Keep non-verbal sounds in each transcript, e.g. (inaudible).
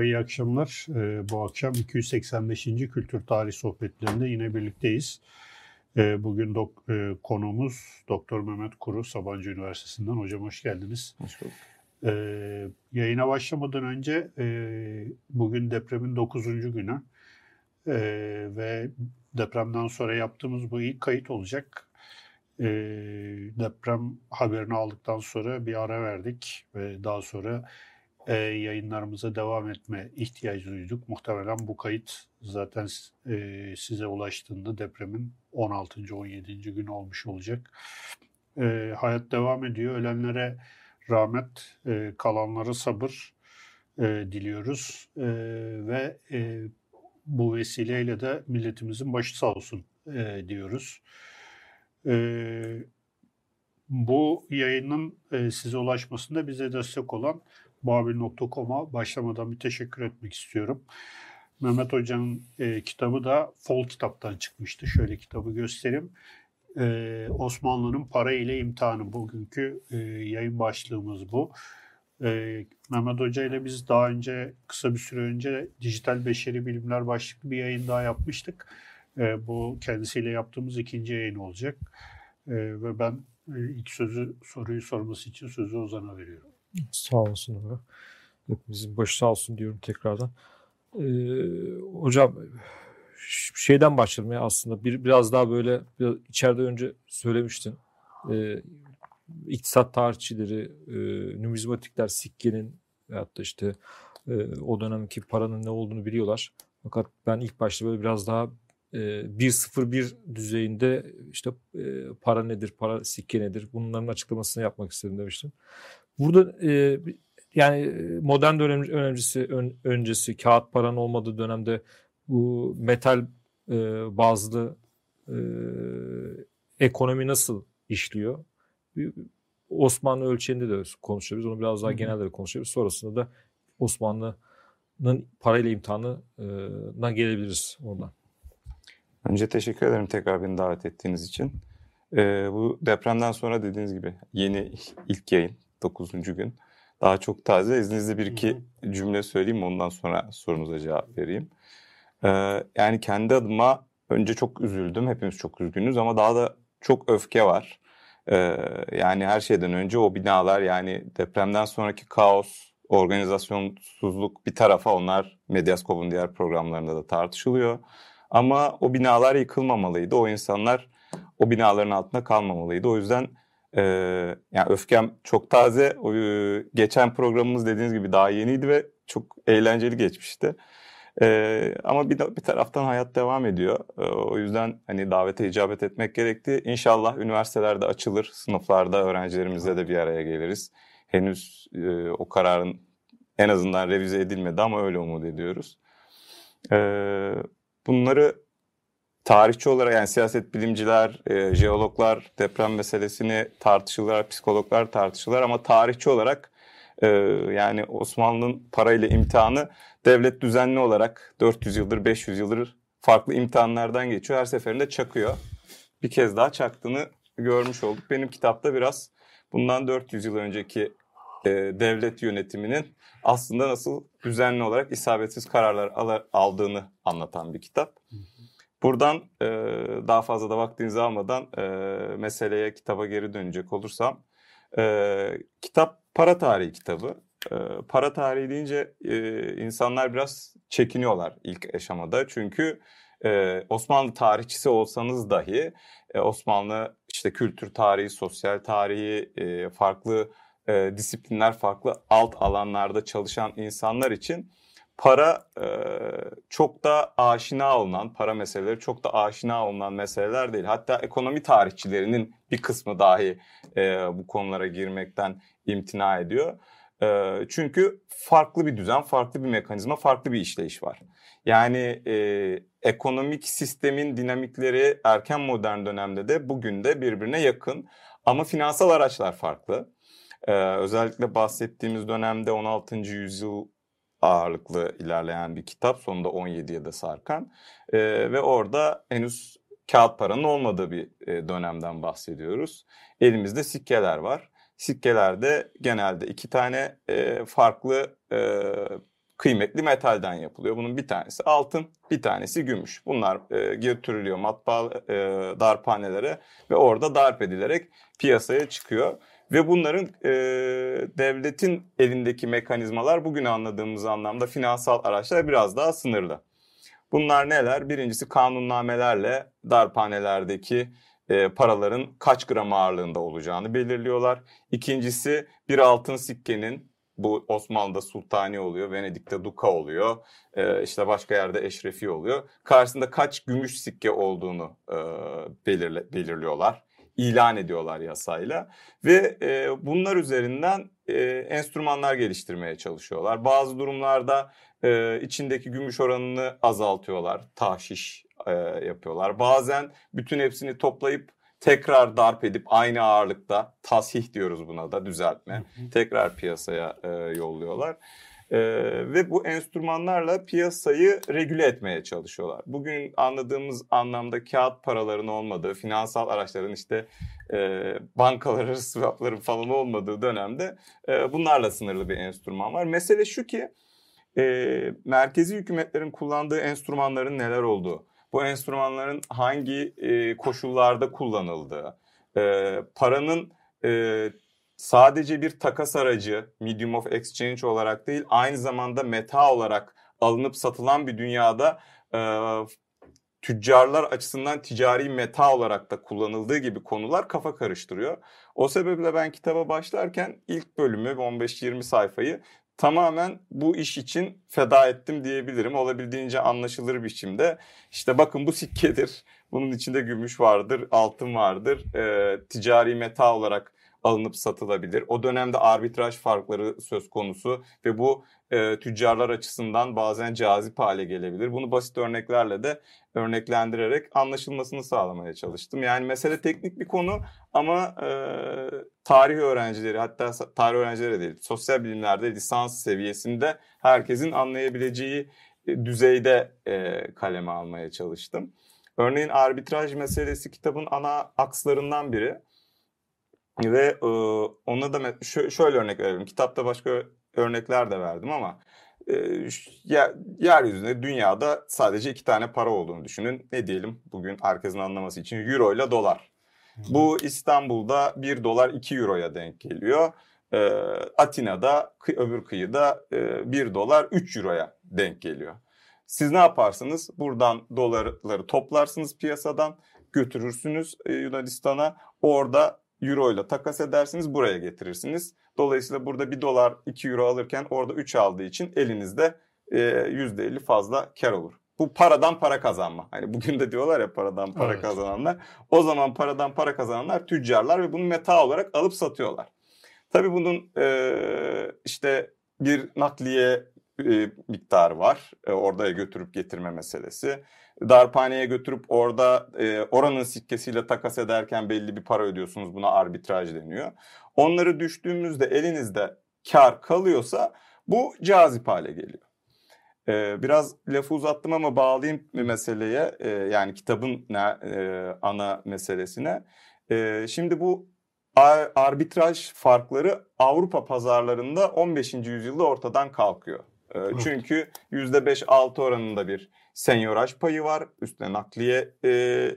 Merhaba, iyi akşamlar. Ee, bu akşam 285. Kültür Tarih Sohbetlerinde yine birlikteyiz. Ee, bugün dok, e, konuğumuz Doktor Mehmet Kuru, Sabancı Üniversitesi'nden. Hocam hoş geldiniz. Hoş bulduk. Ee, yayına başlamadan önce e, bugün depremin 9. günü ve depremden sonra yaptığımız bu ilk kayıt olacak. Deprem haberini aldıktan sonra bir ara verdik ve daha sonra e, yayınlarımıza devam etme ihtiyacı duyduk. Muhtemelen bu kayıt zaten e, size ulaştığında depremin 16. 17. gün olmuş olacak. E, hayat devam ediyor. Ölenlere rahmet, e, kalanlara sabır e, diliyoruz e, ve e, bu vesileyle de milletimizin başı sağ olsun e, diyoruz. E, bu yayının e, size ulaşmasında bize destek olan muhabir.com'a başlamadan bir teşekkür etmek istiyorum. Mehmet Hoca'nın e, kitabı da Fol kitaptan çıkmıştı. Şöyle kitabı göstereyim. E, Osmanlı'nın para ile imtihanı bugünkü e, yayın başlığımız bu. E, Mehmet Hoca ile biz daha önce kısa bir süre önce dijital beşeri bilimler başlıklı bir yayın daha yapmıştık. E, bu kendisiyle yaptığımız ikinci yayın olacak. E, ve ben e, ilk sözü soruyu sorması için sözü Ozan'a veriyorum. Sağ olsun abi. Hepimizin başı sağ olsun diyorum tekrardan. Ee, hocam şeyden başlayalım ya aslında bir biraz daha böyle biraz içeride önce söylemiştin. Ee, iktisat tarihçileri, e, numizmatikler sikkenin veyahut da işte e, o dönemki paranın ne olduğunu biliyorlar. Fakat ben ilk başta böyle biraz daha e, 1.01 düzeyinde işte e, para nedir, para sikke nedir bunların açıklamasını yapmak istedim demiştim. Burada e, yani modern dönem öncesi ön, öncesi kağıt paranın olmadığı dönemde bu metal e, bazlı e, ekonomi nasıl işliyor? Osmanlı ölçeğinde de konuşuyoruz. Onu biraz daha genelde de konuşuyoruz. Sonrasında da Osmanlı'nın parayla imtihanına gelebiliriz oradan. Önce teşekkür ederim tekrar beni davet ettiğiniz için. Ee, bu depremden sonra dediğiniz gibi yeni ilk yayın 9. gün. Daha çok taze. İzninizle bir iki Hı-hı. cümle söyleyeyim ondan sonra sorunuza cevap vereyim. Ee, yani kendi adıma önce çok üzüldüm. Hepimiz çok üzgünüz ama daha da çok öfke var. Ee, yani her şeyden önce o binalar yani depremden sonraki kaos, organizasyonsuzluk bir tarafa onlar Medyaskop'un diğer programlarında da tartışılıyor. Ama o binalar yıkılmamalıydı. O insanlar o binaların altında kalmamalıydı. O yüzden e, yani öfkem çok taze. O, e, geçen programımız dediğiniz gibi daha yeniydi ve çok eğlenceli geçmişti. E, ama bir, bir taraftan hayat devam ediyor. E, o yüzden hani davete icabet etmek gerekti. İnşallah üniversitelerde açılır, sınıflarda öğrencilerimizle de bir araya geliriz. Henüz e, o kararın en azından revize edilmedi ama öyle umut ediyoruz. E, bunları tarihçi olarak yani siyaset bilimciler, e, jeologlar deprem meselesini tartışırlar, psikologlar tartışırlar ama tarihçi olarak e, yani Osmanlı'nın parayla imtihanı devlet düzenli olarak 400 yıldır 500 yıldır farklı imtihanlardan geçiyor. Her seferinde çakıyor. Bir kez daha çaktığını görmüş olduk. Benim kitapta biraz bundan 400 yıl önceki e, devlet yönetiminin aslında nasıl düzenli olarak isabetsiz kararlar aldığını anlatan bir kitap. Buradan e, daha fazla da vaktinizi almadan e, meseleye, kitaba geri dönecek olursam. E, kitap para tarihi kitabı. E, para tarihi deyince e, insanlar biraz çekiniyorlar ilk aşamada. Çünkü e, Osmanlı tarihçisi olsanız dahi e, Osmanlı işte kültür tarihi, sosyal tarihi, e, farklı e, disiplinler, farklı alt alanlarda çalışan insanlar için para e, çok da aşina olunan, para meseleleri çok da aşina olunan meseleler değil. Hatta ekonomi tarihçilerinin bir kısmı dahi e, bu konulara girmekten imtina ediyor. E, çünkü farklı bir düzen, farklı bir mekanizma, farklı bir işleyiş var. Yani e, ekonomik sistemin dinamikleri erken modern dönemde de bugün de birbirine yakın. Ama finansal araçlar farklı. Ee, özellikle bahsettiğimiz dönemde 16. yüzyıl ağırlıklı ilerleyen bir kitap. Sonunda 17'ye de sarkan. E, ve orada henüz kağıt paranın olmadığı bir e, dönemden bahsediyoruz. Elimizde sikkeler var. Sikkelerde genelde iki tane e, farklı e, kıymetli metalden yapılıyor. Bunun bir tanesi altın, bir tanesi gümüş. Bunlar e, götürülüyor matbaa e, darphanelere ve orada darp edilerek piyasaya çıkıyor. Ve bunların e, devletin elindeki mekanizmalar bugün anladığımız anlamda finansal araçlar biraz daha sınırlı. Bunlar neler? Birincisi kanunnamelerle darphanelerdeki e, paraların kaç gram ağırlığında olacağını belirliyorlar. İkincisi bir altın sikkenin bu Osmanlı'da sultani oluyor, Venedik'te duka oluyor, e, işte başka yerde eşrefi oluyor. Karşısında kaç gümüş sikke olduğunu e, belirle, belirliyorlar ilan ediyorlar yasayla ve e, bunlar üzerinden e, enstrümanlar geliştirmeye çalışıyorlar. Bazı durumlarda e, içindeki gümüş oranını azaltıyorlar, tahşiş e, yapıyorlar. Bazen bütün hepsini toplayıp tekrar darp edip aynı ağırlıkta tasih diyoruz buna da düzeltme tekrar piyasaya e, yolluyorlar. Ee, ve bu enstrümanlarla piyasayı regüle etmeye çalışıyorlar. Bugün anladığımız anlamda kağıt paraların olmadığı, finansal araçların işte e, bankaları, (laughs) swapların falan olmadığı dönemde e, bunlarla sınırlı bir enstrüman var. Mesele şu ki e, merkezi hükümetlerin kullandığı enstrümanların neler olduğu, bu enstrümanların hangi e, koşullarda kullanıldığı, e, paranın e, sadece bir takas aracı, medium of exchange olarak değil, aynı zamanda meta olarak alınıp satılan bir dünyada e, tüccarlar açısından ticari meta olarak da kullanıldığı gibi konular kafa karıştırıyor. O sebeple ben kitaba başlarken ilk bölümü 15-20 sayfayı tamamen bu iş için feda ettim diyebilirim. Olabildiğince anlaşılır biçimde. İşte bakın bu sikkedir. Bunun içinde gümüş vardır, altın vardır. E, ticari meta olarak alınıp satılabilir. O dönemde arbitraj farkları söz konusu ve bu e, tüccarlar açısından bazen cazip hale gelebilir. Bunu basit örneklerle de örneklendirerek anlaşılmasını sağlamaya çalıştım. Yani mesele teknik bir konu ama e, tarih öğrencileri hatta tarih öğrencileri değil sosyal bilimlerde lisans seviyesinde herkesin anlayabileceği e, düzeyde e, kaleme almaya çalıştım. Örneğin arbitraj meselesi kitabın ana akslarından biri. Ve e, ona da şöyle örnek verelim. Kitapta başka örnekler de verdim ama e, yeryüzünde dünyada sadece iki tane para olduğunu düşünün. Ne diyelim bugün herkesin anlaması için euro ile dolar. Bu İstanbul'da 1 dolar 2 euroya denk geliyor. E, Atina'da öbür kıyıda e, 1 dolar 3 euroya denk geliyor. Siz ne yaparsınız? Buradan dolarları toplarsınız piyasadan götürürsünüz e, Yunanistan'a. Orada euro ile takas edersiniz buraya getirirsiniz. Dolayısıyla burada 1 dolar 2 euro alırken orada 3 aldığı için elinizde e, %50 fazla kar olur. Bu paradan para kazanma. Hani bugün de diyorlar ya paradan para evet. kazananlar. O zaman paradan para kazananlar tüccarlar ve bunu meta olarak alıp satıyorlar. Tabii bunun e, işte bir nakliye e, miktarı var. E, orada götürüp getirme meselesi darphaneye götürüp orada e, oranın sikkesiyle takas ederken belli bir para ödüyorsunuz. Buna arbitraj deniyor. Onları düştüğümüzde elinizde kar kalıyorsa bu cazip hale geliyor. Ee, biraz lafı uzattım ama bağlayayım meseleye e, yani kitabın ne, e, ana meselesine. E, şimdi bu arbitraj farkları Avrupa pazarlarında 15. yüzyılda ortadan kalkıyor. E, çünkü %5-6 oranında bir senyoraj payı var. Üstüne nakliye e,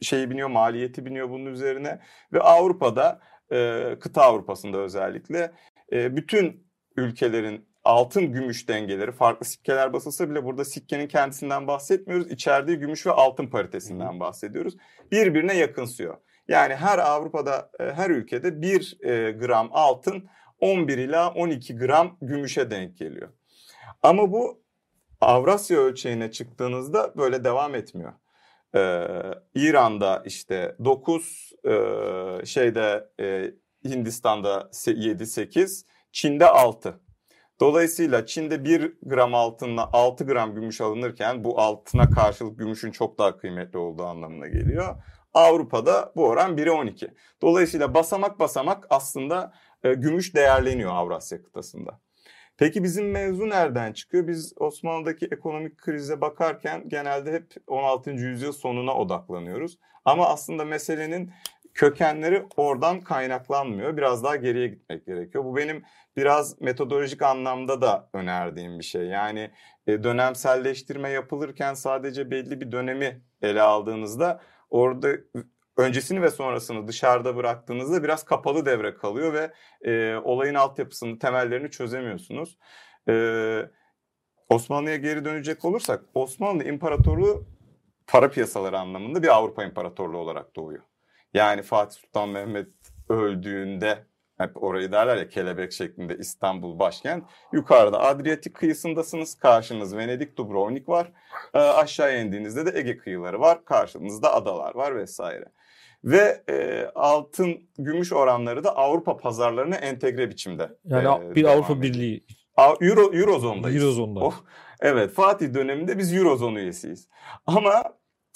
şeyi biniyor, maliyeti biniyor bunun üzerine. Ve Avrupa'da, e, kıta Avrupa'sında özellikle e, bütün ülkelerin altın gümüş dengeleri farklı sikkeler basılsa bile burada sikkenin kendisinden bahsetmiyoruz. İçerdiği gümüş ve altın paritesinden bahsediyoruz. Birbirine yakınsıyor. Yani her Avrupa'da e, her ülkede 1 e, gram altın 11 ila 12 gram gümüşe denk geliyor. Ama bu Avrasya ölçeğine çıktığınızda böyle devam etmiyor. Ee, İran'da işte 9, e, şeyde e, Hindistan'da 7-8, Çin'de 6. Dolayısıyla Çin'de 1 gram altınla 6 gram gümüş alınırken bu altına karşılık gümüşün çok daha kıymetli olduğu anlamına geliyor. Avrupa'da bu oran 1'e 12. Dolayısıyla basamak basamak aslında e, gümüş değerleniyor Avrasya kıtasında. Peki bizim mevzu nereden çıkıyor? Biz Osmanlı'daki ekonomik krize bakarken genelde hep 16. yüzyıl sonuna odaklanıyoruz. Ama aslında meselenin kökenleri oradan kaynaklanmıyor. Biraz daha geriye gitmek gerekiyor. Bu benim biraz metodolojik anlamda da önerdiğim bir şey. Yani e, dönemselleştirme yapılırken sadece belli bir dönemi ele aldığınızda orada öncesini ve sonrasını dışarıda bıraktığınızda biraz kapalı devre kalıyor ve e, olayın altyapısını, temellerini çözemiyorsunuz. E, Osmanlı'ya geri dönecek olursak Osmanlı İmparatorluğu para piyasaları anlamında bir Avrupa İmparatorluğu olarak doğuyor. Yani Fatih Sultan Mehmet öldüğünde hep orayı derler ya kelebek şeklinde İstanbul başkent. Yukarıda Adriyatik kıyısındasınız. Karşınız Venedik, Dubrovnik var. E, aşağı indiğinizde de Ege kıyıları var. Karşınızda adalar var vesaire. Ve e, altın gümüş oranları da Avrupa pazarlarına entegre biçimde. Yani e, bir Avrupa. Birliği Euro, Eurozon'dayız. Eurozon'da. Oh, evet Fatih döneminde biz Eurozone üyesiyiz. Ama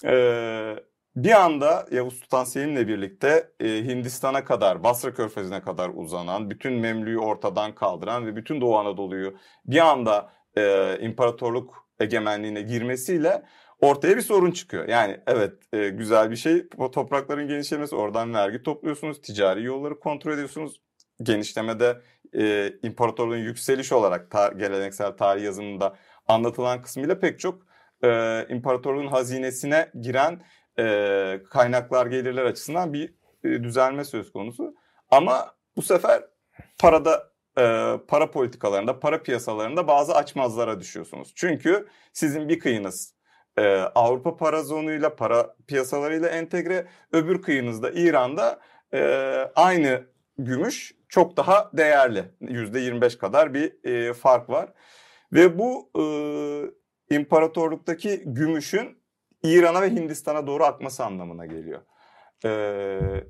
e, bir anda Yavuz Sultan Selim'le birlikte e, Hindistan'a kadar, Basra Körfezi'ne kadar uzanan, bütün Memlü'yü ortadan kaldıran ve bütün Doğu Anadolu'yu bir anda e, imparatorluk egemenliğine girmesiyle ortaya bir sorun çıkıyor. Yani evet e, güzel bir şey toprakların genişlemesi oradan vergi topluyorsunuz, ticari yolları kontrol ediyorsunuz. Genişlemede e, imparatorluğun yükseliş olarak ta, geleneksel tarih yazımında anlatılan kısmıyla pek çok e, imparatorluğun hazinesine giren e, kaynaklar gelirler açısından bir e, düzelme söz konusu. Ama bu sefer parada e, para politikalarında, para piyasalarında bazı açmazlara düşüyorsunuz. Çünkü sizin bir kıyınız e, Avrupa para zonuyla, para piyasalarıyla entegre, öbür kıyınızda İran'da e, aynı gümüş çok daha değerli. %25 kadar bir e, fark var. Ve bu e, imparatorluktaki gümüşün İran'a ve Hindistan'a doğru akması anlamına geliyor. Ee,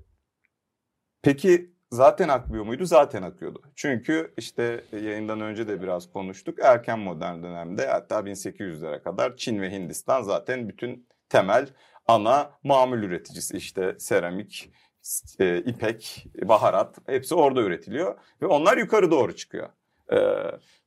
peki zaten akmıyor muydu? Zaten akıyordu. Çünkü işte yayından önce de biraz konuştuk. Erken modern dönemde hatta 1800'lere kadar Çin ve Hindistan zaten bütün temel ana mamul üreticisi. İşte seramik, e, ipek, baharat hepsi orada üretiliyor. Ve onlar yukarı doğru çıkıyor. Ee,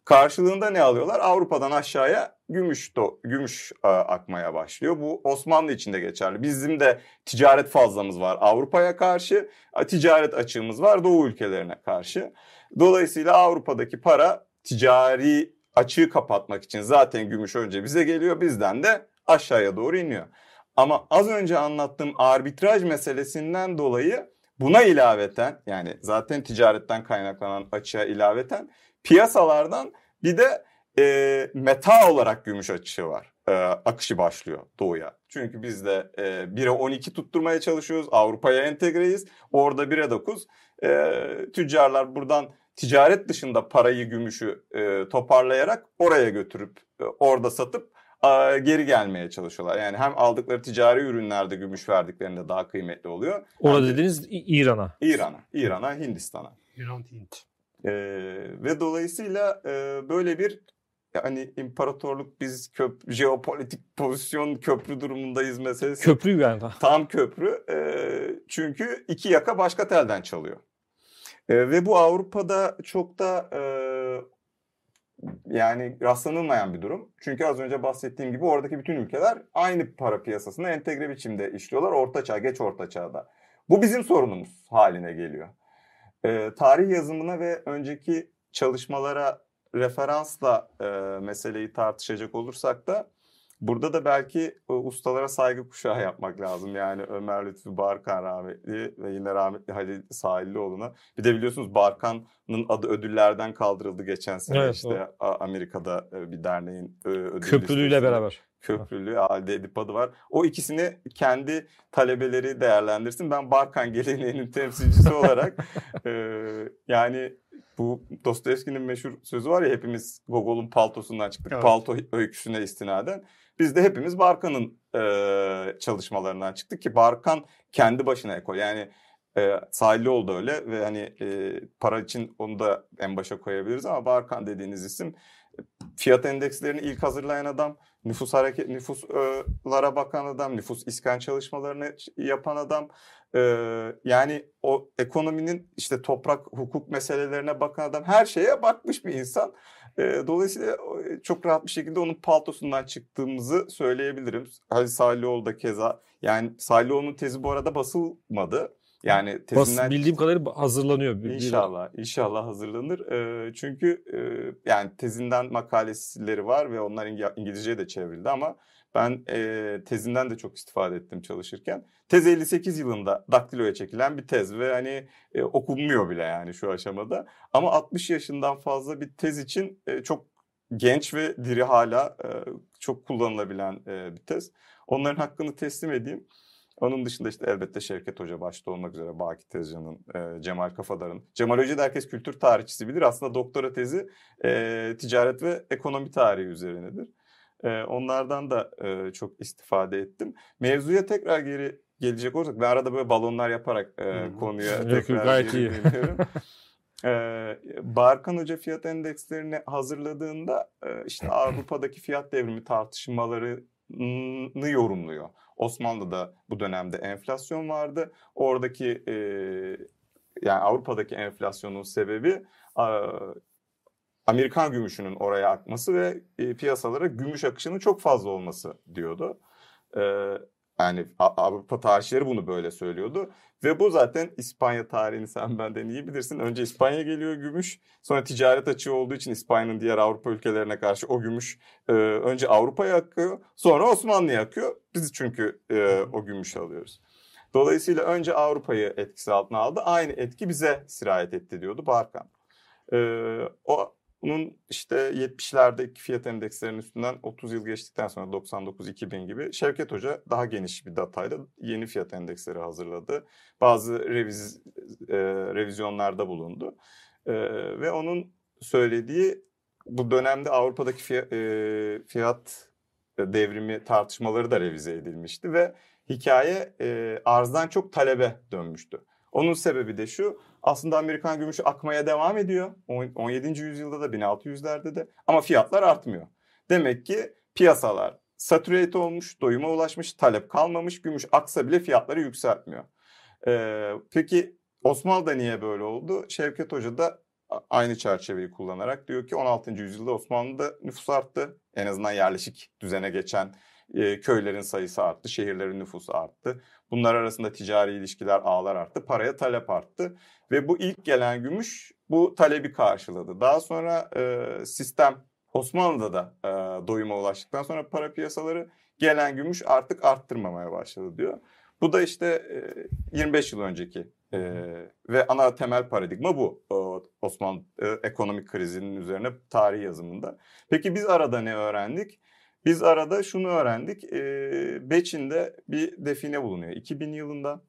Karşılığında ne alıyorlar? Avrupa'dan aşağıya gümüş do, gümüş e, akmaya başlıyor. Bu Osmanlı için de geçerli. Bizim de ticaret fazlamız var Avrupa'ya karşı, ticaret açığımız var Doğu ülkelerine karşı. Dolayısıyla Avrupa'daki para ticari açığı kapatmak için zaten gümüş önce bize geliyor, bizden de aşağıya doğru iniyor. Ama az önce anlattığım arbitraj meselesinden dolayı buna ilaveten yani zaten ticaretten kaynaklanan açığa ilaveten piyasalardan bir de e, meta olarak gümüş açışı var. E, akışı başlıyor doğuya. Çünkü biz de e, 1'e 12 tutturmaya çalışıyoruz. Avrupa'ya entegreyiz. Orada 1'e 9. E, tüccarlar buradan ticaret dışında parayı, gümüşü e, toparlayarak oraya götürüp e, orada satıp e, geri gelmeye çalışıyorlar. Yani hem aldıkları ticari ürünlerde gümüş verdiklerinde daha kıymetli oluyor. Orada de dediğiniz İran'a. İran'a, İran'a, Hindistan'a. İran Hint. Ee, ve dolayısıyla e, böyle bir hani imparatorluk biz köp jeopolitik pozisyon köprü durumundayız meselesi. Köprü yani. Tam köprü. E, çünkü iki yaka başka telden çalıyor. E, ve bu Avrupa'da çok da e, yani rastlanılmayan bir durum. Çünkü az önce bahsettiğim gibi oradaki bütün ülkeler aynı para piyasasında entegre biçimde işliyorlar. Orta çağ, geç orta çağda. Bu bizim sorunumuz haline geliyor. E, tarih yazımına ve önceki çalışmalara referansla e, meseleyi tartışacak olursak da burada da belki e, ustalara saygı kuşağı yapmak lazım. Yani Ömer Lütfü Barkan rahmetli ve yine rahmetli Halil Sahillioğlu'na. Bir de biliyorsunuz Barkan'ın adı ödüllerden kaldırıldı geçen sene Evet, işte Amerika'da bir derneğin ödül Köprülüyle listesinde. beraber. Köprülü halde Edip adı var. O ikisini kendi talebeleri değerlendirsin. Ben Barkan geleneğinin temsilcisi olarak (laughs) e, yani bu Dostoyevski'nin meşhur sözü var ya hepimiz Gogol'un paltosundan çıktık. Evet. Palto öyküsüne istinaden. Biz de hepimiz Barkan'ın e, çalışmalarından çıktık ki Barkan kendi başına ekol. Yani e, Sahilioğlu da öyle ve hani e, para için onu da en başa koyabiliriz ama Barkan dediğiniz isim fiyat endekslerini ilk hazırlayan adam, nüfus hareket nüfuslara bakan adam, nüfus iskan çalışmalarını yapan adam. Ee, yani o ekonominin işte toprak hukuk meselelerine bakan adam her şeye bakmış bir insan. Ee, dolayısıyla çok rahat bir şekilde onun paltosundan çıktığımızı söyleyebilirim. Halil Salihioğlu da keza yani Salihioğlu'nun tezi bu arada basılmadı. Yani tezinden... Bildiğim kadarıyla hazırlanıyor. Bir, inşallah, inşallah hazırlanır. E, çünkü e, yani tezinden makaleleri var ve onlar İngilizceye de çevrildi ama ben e, tezinden de çok istifade ettim çalışırken. Tez 58 yılında daktiloya çekilen bir tez ve hani e, okunmuyor bile yani şu aşamada. Ama 60 yaşından fazla bir tez için e, çok genç ve diri hala e, çok kullanılabilen e, bir tez. Onların hakkını teslim edeyim. Onun dışında işte elbette Şevket Hoca başta olmak üzere Baki Tezcan'ın, e, Cemal Kafadar'ın. Cemal Hoca da herkes kültür tarihçisi bilir. Aslında doktora tezi e, ticaret ve ekonomi tarihi üzerinedir. E, onlardan da e, çok istifade ettim. Mevzuya tekrar geri gelecek olursak ben arada böyle balonlar yaparak e, konuya tekrar gayet geri iyi. (laughs) Ee, Barkan Hoca fiyat endekslerini hazırladığında işte Avrupa'daki fiyat devrimi tartışmalarını yorumluyor. Osmanlı'da bu dönemde enflasyon vardı. Oradaki e, yani Avrupa'daki enflasyonun sebebi Amerikan gümüşünün oraya akması ve e, piyasalara gümüş akışının çok fazla olması diyordu. E, yani Avrupa tarihçileri bunu böyle söylüyordu. Ve bu zaten İspanya tarihini sen (laughs) benden iyi bilirsin. Önce İspanya geliyor gümüş. Sonra ticaret açığı olduğu için İspanya'nın diğer Avrupa ülkelerine karşı o gümüş e, önce Avrupa'ya akıyor. Sonra Osmanlı'ya akıyor. Biz çünkü e, o gümüş alıyoruz. Dolayısıyla önce Avrupa'yı etkisi altına aldı. Aynı etki bize sirayet etti diyordu Barkan. E, o bunun işte 70'lerdeki fiyat endekslerinin üstünden 30 yıl geçtikten sonra 99-2000 gibi Şevket Hoca daha geniş bir datayla yeni fiyat endeksleri hazırladı. Bazı reviz, e, revizyonlarda bulundu. E, ve onun söylediği bu dönemde Avrupa'daki fiyat, e, fiyat devrimi tartışmaları da revize edilmişti ve hikaye e, arzdan çok talebe dönmüştü. Onun sebebi de şu aslında Amerikan gümüşü akmaya devam ediyor. 17. yüzyılda da 1600'lerde de ama fiyatlar artmıyor. Demek ki piyasalar saturate olmuş, doyuma ulaşmış, talep kalmamış, gümüş aksa bile fiyatları yükseltmiyor. Ee, peki Osmanlı'da niye böyle oldu? Şevket Hoca da aynı çerçeveyi kullanarak diyor ki 16. yüzyılda Osmanlı'da nüfus arttı. En azından yerleşik düzene geçen e, köylerin sayısı arttı, şehirlerin nüfusu arttı. Bunlar arasında ticari ilişkiler, ağlar arttı, paraya talep arttı. Ve bu ilk gelen gümüş bu talebi karşıladı. Daha sonra e, sistem Osmanlı'da da e, doyuma ulaştıktan sonra para piyasaları gelen gümüş artık arttırmamaya başladı diyor. Bu da işte e, 25 yıl önceki e, ve ana temel paradigma bu e, Osmanlı e, ekonomik krizinin üzerine tarih yazımında. Peki biz arada ne öğrendik? Biz arada şunu öğrendik. E, Beçin'de bir define bulunuyor. 2000 yılında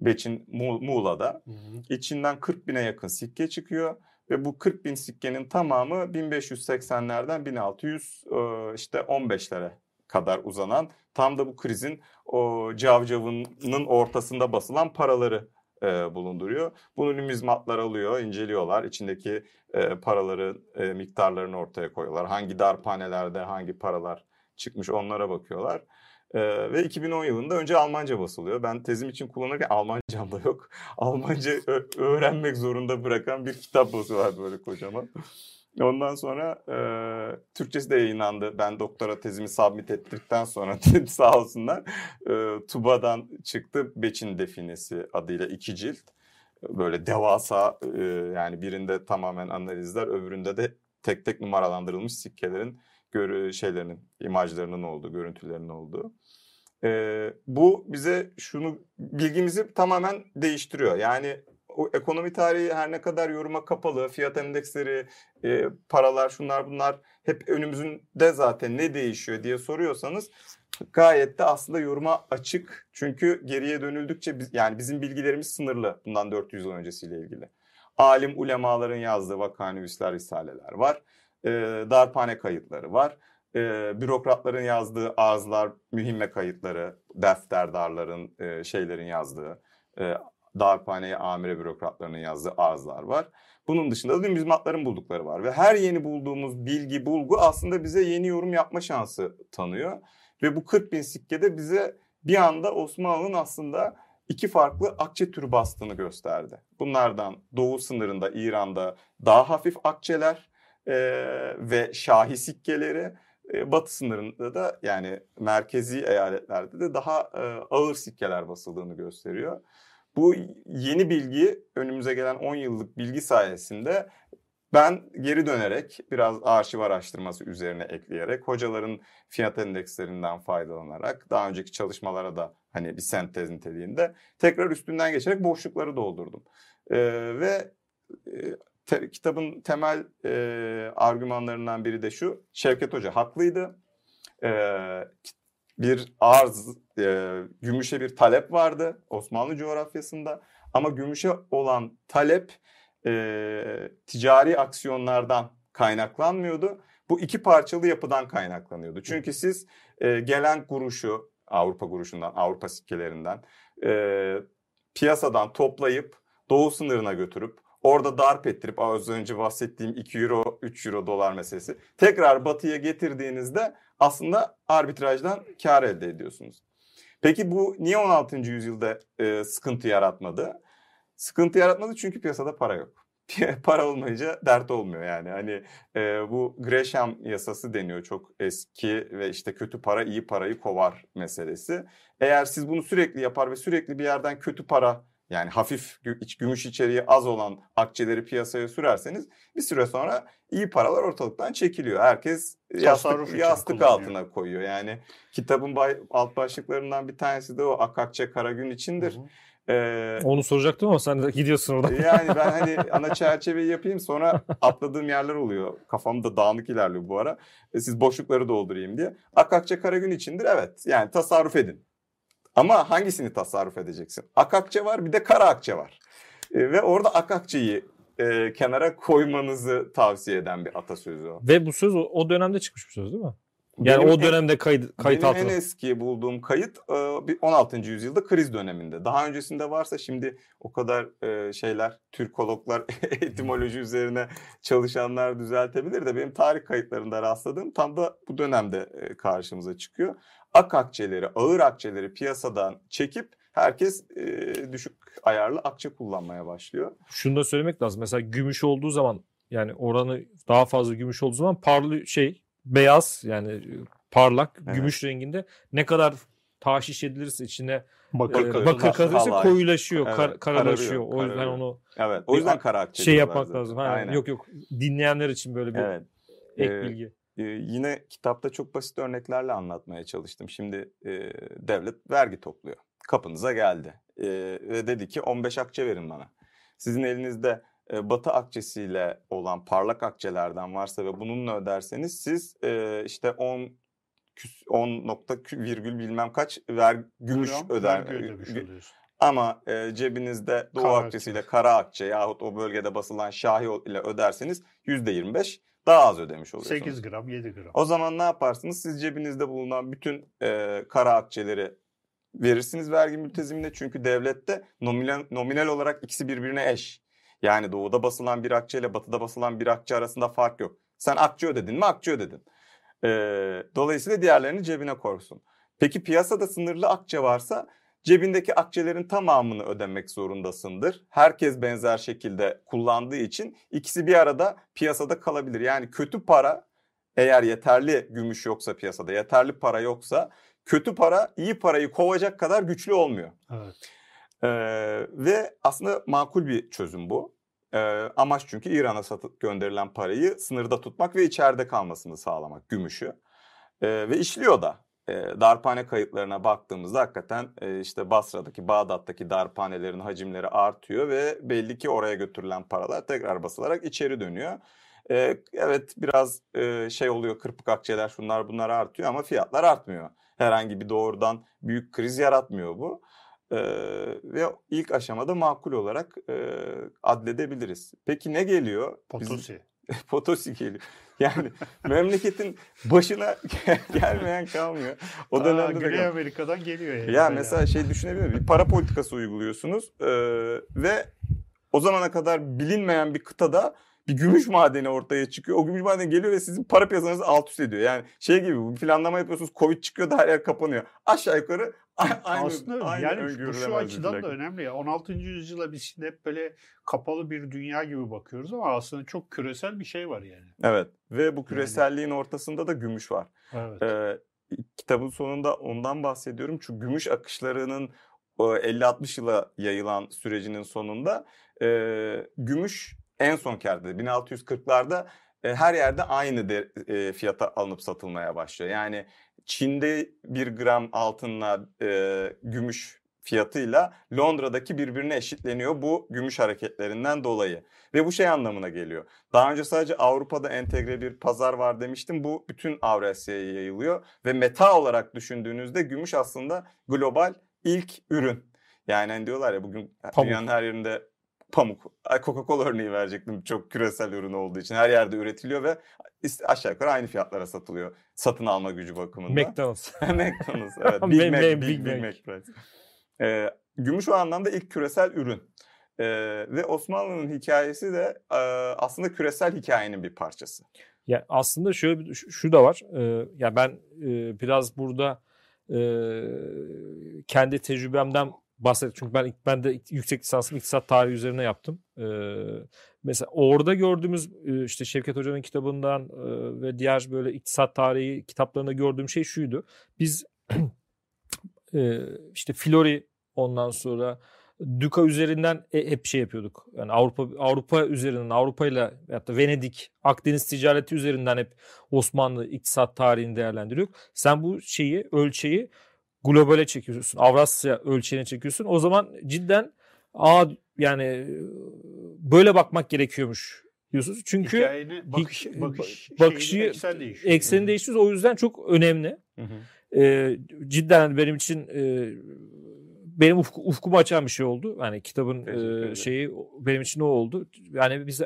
Beçin Muğla'da. Hı hı. İçinden 40 bine yakın sikke çıkıyor. Ve bu 40 bin sikkenin tamamı 1580'lerden 1600 işte 15'lere kadar uzanan tam da bu krizin o cavcavının ortasında basılan paraları e, bulunduruyor. Bunu numizmatlar alıyor, inceliyorlar. İçindeki e, paraları, e, miktarlarını ortaya koyuyorlar. Hangi darphanelerde hangi paralar çıkmış onlara bakıyorlar. Ee, ve 2010 yılında önce Almanca basılıyor. Ben tezim için kullanırken Almancam da yok. (laughs) Almanca öğrenmek zorunda bırakan bir kitap basıyorlar böyle kocaman. Ondan sonra e, Türkçesi de yayınlandı. Ben doktora tezimi submit ettikten sonra (laughs) sağ olsunlar e, TUBA'dan çıktı Beçin Definesi adıyla iki cilt. Böyle devasa e, yani birinde tamamen analizler öbüründe de tek tek numaralandırılmış sikkelerin görü şeylerinin, imajlarının olduğu, görüntülerinin olduğu. Ee, bu bize şunu bilgimizi tamamen değiştiriyor. Yani o ekonomi tarihi her ne kadar yoruma kapalı, fiyat endeksleri, e, paralar, şunlar bunlar hep önümüzünde zaten ne değişiyor diye soruyorsanız gayet de aslında yoruma açık. Çünkü geriye dönüldükçe biz, yani bizim bilgilerimiz sınırlı bundan 400 yıl öncesiyle ilgili. Alim ulemaların yazdığı vakanüvisler, risaleler var e, darphane kayıtları var. E, bürokratların yazdığı ağızlar, mühimme kayıtları, defterdarların, e, şeylerin yazdığı, e, darphaneye amire bürokratlarının yazdığı ağızlar var. Bunun dışında da numizmatların buldukları var. Ve her yeni bulduğumuz bilgi, bulgu aslında bize yeni yorum yapma şansı tanıyor. Ve bu 40 bin sikkede bize bir anda Osmanlı'nın aslında iki farklı akçe türü bastığını gösterdi. Bunlardan doğu sınırında İran'da daha hafif akçeler, e, ve şahi sikkeleri e, batı sınırında da yani merkezi eyaletlerde de daha e, ağır sikkeler basıldığını gösteriyor. Bu yeni bilgi önümüze gelen 10 yıllık bilgi sayesinde ben geri dönerek biraz arşiv araştırması üzerine ekleyerek hocaların fiyat endekslerinden faydalanarak daha önceki çalışmalara da hani bir sentez niteliğinde tekrar üstünden geçerek boşlukları doldurdum. Ee, ve te, kitabın temel e, argümanlarından biri de şu. Şevket Hoca haklıydı. Ee, bir arz, e, gümüşe bir talep vardı Osmanlı coğrafyasında. Ama gümüşe olan talep e, ticari aksiyonlardan kaynaklanmıyordu. Bu iki parçalı yapıdan kaynaklanıyordu. Çünkü siz e, gelen kuruşu Avrupa kuruşundan, Avrupa sikkelerinden e, piyasadan toplayıp doğu sınırına götürüp orada darp ettirip az önce bahsettiğim 2 euro 3 euro dolar meselesi tekrar batıya getirdiğinizde aslında arbitrajdan kar elde ediyorsunuz. Peki bu niye 16. yüzyılda e, sıkıntı yaratmadı? Sıkıntı yaratmadı çünkü piyasada para yok. (laughs) para olmayınca dert olmuyor yani. Hani e, bu Gresham yasası deniyor çok eski ve işte kötü para iyi parayı kovar meselesi. Eğer siz bunu sürekli yapar ve sürekli bir yerden kötü para yani hafif iç gümüş içeriği az olan akçeleri piyasaya sürerseniz bir süre sonra iyi paralar ortalıktan çekiliyor. Herkes yastık, yastık altına koyuyor. Yani kitabın bay, alt başlıklarından bir tanesi de o Akakçe Karagün içindir. Hı hı. Ee, Onu soracaktım ama sen de gidiyorsun orada. (laughs) Yani ben hani (laughs) ana çerçeveyi yapayım sonra atladığım yerler oluyor. Kafamda dağınık ilerliyor bu ara. E, siz boşlukları doldurayım diye. Akakçe Karagün içindir evet. Yani tasarruf edin. Ama hangisini tasarruf edeceksin? Akakçe var bir de kara akçe var. E, ve orada akakçeyi e, kenara koymanızı tavsiye eden bir atasözü o. Ve bu söz o, o dönemde çıkmış bir söz değil mi? Yani benim o dönemde kayıt, kayıt benim altına. en eski bulduğum kayıt 16. yüzyılda kriz döneminde. Daha öncesinde varsa şimdi o kadar şeyler, Türkologlar (laughs) etimoloji üzerine çalışanlar düzeltebilir de benim tarih kayıtlarında rastladığım tam da bu dönemde karşımıza çıkıyor. Ak akçeleri, ağır akçeleri piyasadan çekip herkes düşük ayarlı akçe kullanmaya başlıyor. Şunu da söylemek lazım. Mesela gümüş olduğu zaman yani oranı daha fazla gümüş olduğu zaman parlı şey beyaz yani parlak evet. gümüş renginde ne kadar taşiş edilirse içine bakır, e, bakır katılırsa koyulaşıyor, evet, kar, karalaşıyor. O yüzden onu Evet. O yüzden kara şey yapmak zaten. lazım. Ha, yok yok. Dinleyenler için böyle bir evet. ek ee, bilgi. Yine kitapta çok basit örneklerle anlatmaya çalıştım. Şimdi e, devlet vergi topluyor. Kapınıza geldi. E, ve dedi ki 15 akçe verin bana. Sizin elinizde e, batı akçesiyle olan parlak akçelerden varsa ve bununla öderseniz siz e, işte 10 10 nokta virgül bilmem kaç ver gümüş Gram, öder. Ama e, cebinizde doğu kara akçesiyle akçe. kara akçe yahut o bölgede basılan şahi ile öderseniz yüzde 25 daha az ödemiş oluyorsunuz. 8 gram 7 gram. O zaman ne yaparsınız? Siz cebinizde bulunan bütün e, kara akçeleri verirsiniz vergi mültezimine. Çünkü devlette nominal, nominal olarak ikisi birbirine eş. Yani doğuda basılan bir akçe ile batıda basılan bir akçe arasında fark yok. Sen akçe ödedin mi akçe ödedin. Ee, dolayısıyla diğerlerini cebine korsun. Peki piyasada sınırlı akçe varsa cebindeki akçelerin tamamını ödemek zorundasındır. Herkes benzer şekilde kullandığı için ikisi bir arada piyasada kalabilir. Yani kötü para eğer yeterli gümüş yoksa piyasada, yeterli para yoksa kötü para iyi parayı kovacak kadar güçlü olmuyor. Evet. Ee, ve aslında makul bir çözüm bu. Ee, amaç çünkü İran'a satıp gönderilen parayı sınırda tutmak ve içeride kalmasını sağlamak gümüşü. Ee, ve işliyor da. Ee, darphane kayıtlarına baktığımızda hakikaten e, işte Basra'daki, Bağdat'taki darphanelerin hacimleri artıyor ve belli ki oraya götürülen paralar tekrar basılarak içeri dönüyor. Ee, evet biraz e, şey oluyor kırpık akçeler şunlar bunlar artıyor ama fiyatlar artmıyor. Herhangi bir doğrudan büyük kriz yaratmıyor bu. Ee, ve ilk aşamada makul olarak e, adledebiliriz. Peki ne geliyor? Potosi. (laughs) Potosi geliyor. (laughs) Yani memleketin başına (laughs) gelmeyen kalmıyor. O dönemde Güney de Amerika'dan geliyor yani. Ya mesela şey düşünebilir miyim? Bir para politikası uyguluyorsunuz e, ve o zamana kadar bilinmeyen bir kıtada bir gümüş madeni ortaya çıkıyor. O gümüş madeni geliyor ve sizin para piyasanızı alt üst ediyor. Yani şey gibi bu planlama yapıyorsunuz Covid çıkıyor da her yer kapanıyor. Aşağı yukarı aynı, Aslında aynı yani bu şu açıdan da önemli ya. 16. yüzyıla biz şimdi hep böyle kapalı bir dünya gibi bakıyoruz ama aslında çok küresel bir şey var yani. Evet ve bu küreselliğin yani. ortasında da gümüş var. Evet. Ee, kitabın sonunda ondan bahsediyorum. Çünkü gümüş akışlarının 50-60 yıla yayılan sürecinin sonunda e, gümüş en son kârda 1640'larda e, her yerde aynı de, e, fiyata alınıp satılmaya başlıyor. Yani Çin'de bir gram altınla e, gümüş fiyatıyla Londra'daki birbirine eşitleniyor bu gümüş hareketlerinden dolayı. Ve bu şey anlamına geliyor. Daha önce sadece Avrupa'da entegre bir pazar var demiştim. Bu bütün Avrasya'ya yayılıyor. Ve meta olarak düşündüğünüzde gümüş aslında global ilk ürün. Yani hani diyorlar ya bugün Pamuk. dünyanın her yerinde pamuk. Coca-Cola örneği verecektim çok küresel ürün olduğu için. Her yerde üretiliyor ve aşağı yukarı aynı fiyatlara satılıyor. Satın alma gücü bakımından. McDonald's. (laughs) McDonald's evet. (laughs) Big Mac, Big, Big Big Mac. Mac price. Ee, gümüş o anlamda ilk küresel ürün. Ee, ve Osmanlı'nın hikayesi de e, aslında küresel hikayenin bir parçası. Ya aslında şöyle bir şu, şu da var. Ee, ya ben e, biraz burada e, kendi tecrübemden bahsedeyim. Çünkü ben ben de yüksek lisansımı iktisat tarihi üzerine yaptım. Ee, mesela orada gördüğümüz e, işte Şevket Hoca'nın kitabından e, ve diğer böyle iktisat tarihi kitaplarında gördüğüm şey şuydu. Biz (clears throat) e, işte Flori ondan sonra Duka üzerinden hep şey yapıyorduk. Yani Avrupa Avrupa üzerinden Avrupa ile da Venedik, Akdeniz ticareti üzerinden hep Osmanlı iktisat tarihini değerlendiriyorduk. Sen bu şeyi, ölçeği globale çekiyorsun. Avrasya ölçeğine çekiyorsun. O zaman cidden aa yani e, böyle bakmak gerekiyormuş diyorsunuz. Çünkü bakış, bakış, bakışı- eksen değişiyor. ekseni değiştiriyoruz. O yüzden çok önemli. Ee, cidden benim için e, benim ufku, ufkumu açan bir şey oldu. Yani kitabın e, şeyi benim için o oldu. Yani biz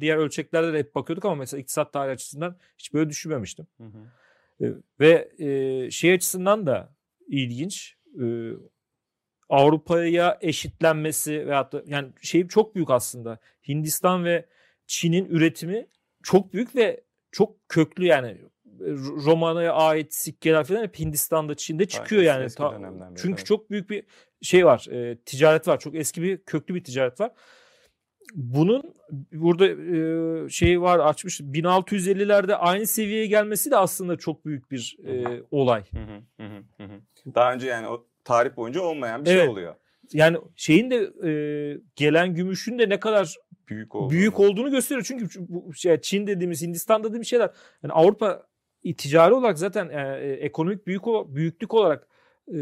diğer ölçeklerde de hep bakıyorduk ama mesela iktisat tarihi açısından hiç böyle düşünmemiştim. E, ve e, şey açısından da ilginç. E, Avrupa'ya eşitlenmesi veyahut da yani şey çok büyük aslında. Hindistan ve Çin'in üretimi çok büyük ve çok köklü yani R- Roma'ya ait sikkeler falan hep Hindistan'da, Çin'de çıkıyor eski- yani. Ta- çünkü evet. çok büyük bir şey var. e, ticaret var. Çok eski bir köklü bir ticaret var. Bunun burada e, şey var açmış 1650'lerde aynı seviyeye gelmesi de aslında çok büyük bir e, olay. Hı hı, hı. Daha önce yani o tarih boyunca olmayan bir Evet. şey oluyor. Yani şeyin de e, gelen gümüşün de ne kadar Büyük olduğunu. büyük olduğunu gösteriyor. Çünkü bu şey Çin dediğimiz, Hindistan dediğimiz şeyler yani Avrupa ticari olarak zaten e, e, ekonomik büyük büyüklük olarak e,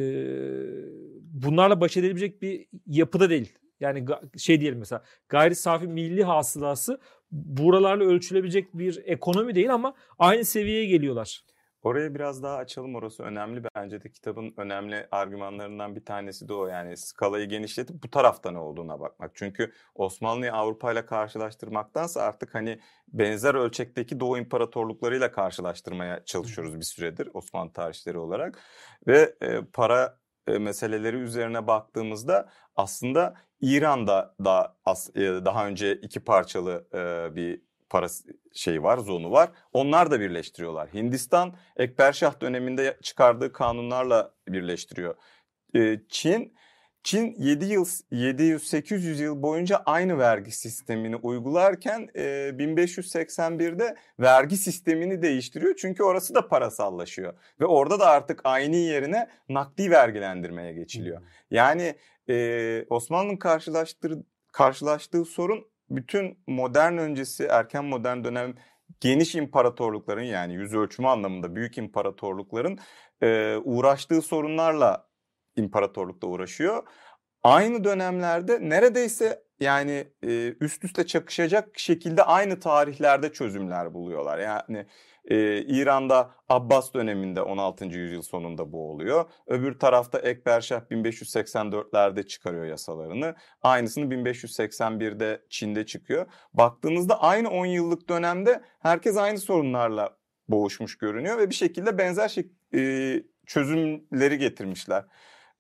bunlarla baş edebilecek bir yapıda değil. Yani şey diyelim mesela gayri safi milli hasılası buralarla ölçülebilecek bir ekonomi değil ama aynı seviyeye geliyorlar. Oraya biraz daha açalım orası önemli. Bence de kitabın önemli argümanlarından bir tanesi de o. Yani skalayı genişletip bu tarafta ne olduğuna bakmak. Çünkü Osmanlı'yı Avrupa ile karşılaştırmaktansa artık hani benzer ölçekteki Doğu imparatorluklarıyla karşılaştırmaya çalışıyoruz bir süredir Osmanlı tarihçileri olarak. Ve e, para e, meseleleri üzerine baktığımızda aslında İran'da da e, daha önce iki parçalı e, bir para şeyi var, zonu var. Onlar da birleştiriyorlar. Hindistan Ekberşah döneminde çıkardığı kanunlarla birleştiriyor. Ee, Çin Çin 7 yıl 700-800 yıl boyunca aynı vergi sistemini uygularken e, 1581'de vergi sistemini değiştiriyor. Çünkü orası da parasallaşıyor ve orada da artık aynı yerine nakdi vergilendirmeye geçiliyor. Yani e, Osmanlı'nın karşılaştığı, karşılaştığı sorun bütün modern öncesi erken modern dönem geniş imparatorlukların yani yüz ölçümü anlamında büyük imparatorlukların e, uğraştığı sorunlarla imparatorlukta uğraşıyor. Aynı dönemlerde neredeyse yani e, üst üste çakışacak şekilde aynı tarihlerde çözümler buluyorlar. Yani e, İran'da Abbas döneminde 16. yüzyıl sonunda bu oluyor. Öbür tarafta Ekberşah 1584'lerde çıkarıyor yasalarını. Aynısını 1581'de Çin'de çıkıyor. Baktığınızda aynı 10 yıllık dönemde herkes aynı sorunlarla boğuşmuş görünüyor ve bir şekilde benzer şey, e, çözümleri getirmişler.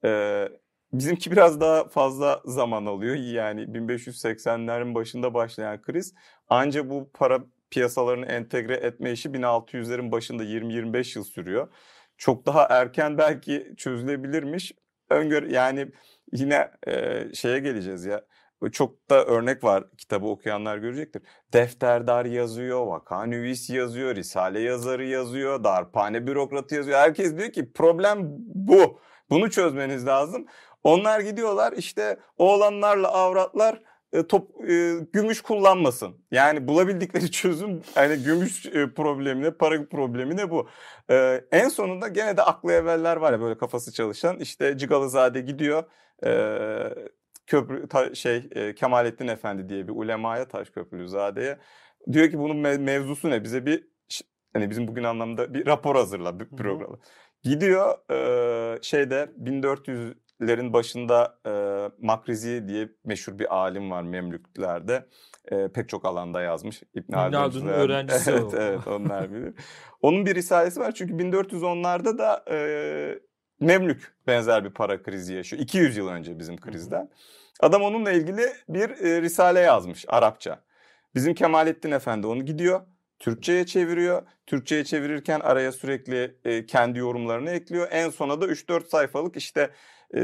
E, bizimki biraz daha fazla zaman alıyor. Yani 1580'lerin başında başlayan kriz ancak bu para piyasalarını entegre etme işi 1600'lerin başında 20-25 yıl sürüyor. Çok daha erken belki çözülebilirmiş. Öngör yani yine e, şeye geleceğiz ya. Çok da örnek var kitabı okuyanlar görecektir. Defterdar yazıyor, vakanüvis yazıyor, risale yazarı yazıyor, darphane bürokratı yazıyor. Herkes diyor ki problem bu. Bunu çözmeniz lazım. Onlar gidiyorlar işte oğlanlarla avratlar e, top e, gümüş kullanmasın. Yani bulabildikleri (laughs) çözüm yani gümüş e, problemine, para problemine bu. E, en sonunda gene de aklı evveller var ya böyle kafası çalışan. İşte Cigalızade gidiyor. E, köprü ta, şey e, Kemalettin Efendi diye bir ulemaya Taşköprülüzade'ye diyor ki bunun mev- mevzusu ne? Bize bir hani bizim bugün anlamda bir rapor hazırla bir programı. Gidiyor e, şeyde 1400'lerin başında e, Makrizi diye meşhur bir alim var Memlüklerde. E, pek çok alanda yazmış. İbn Haldun'un öğrencisi (laughs) evet, o. evet onlar bilir. Onun bir risalesi var çünkü 1410'larda da e, Memlük benzer bir para krizi yaşıyor. 200 yıl önce bizim krizden. Adam onunla ilgili bir e, risale yazmış Arapça. Bizim Kemalettin Efendi onu gidiyor. Türkçe'ye çeviriyor. Türkçe'ye çevirirken araya sürekli e, kendi yorumlarını ekliyor. En sona da 3-4 sayfalık işte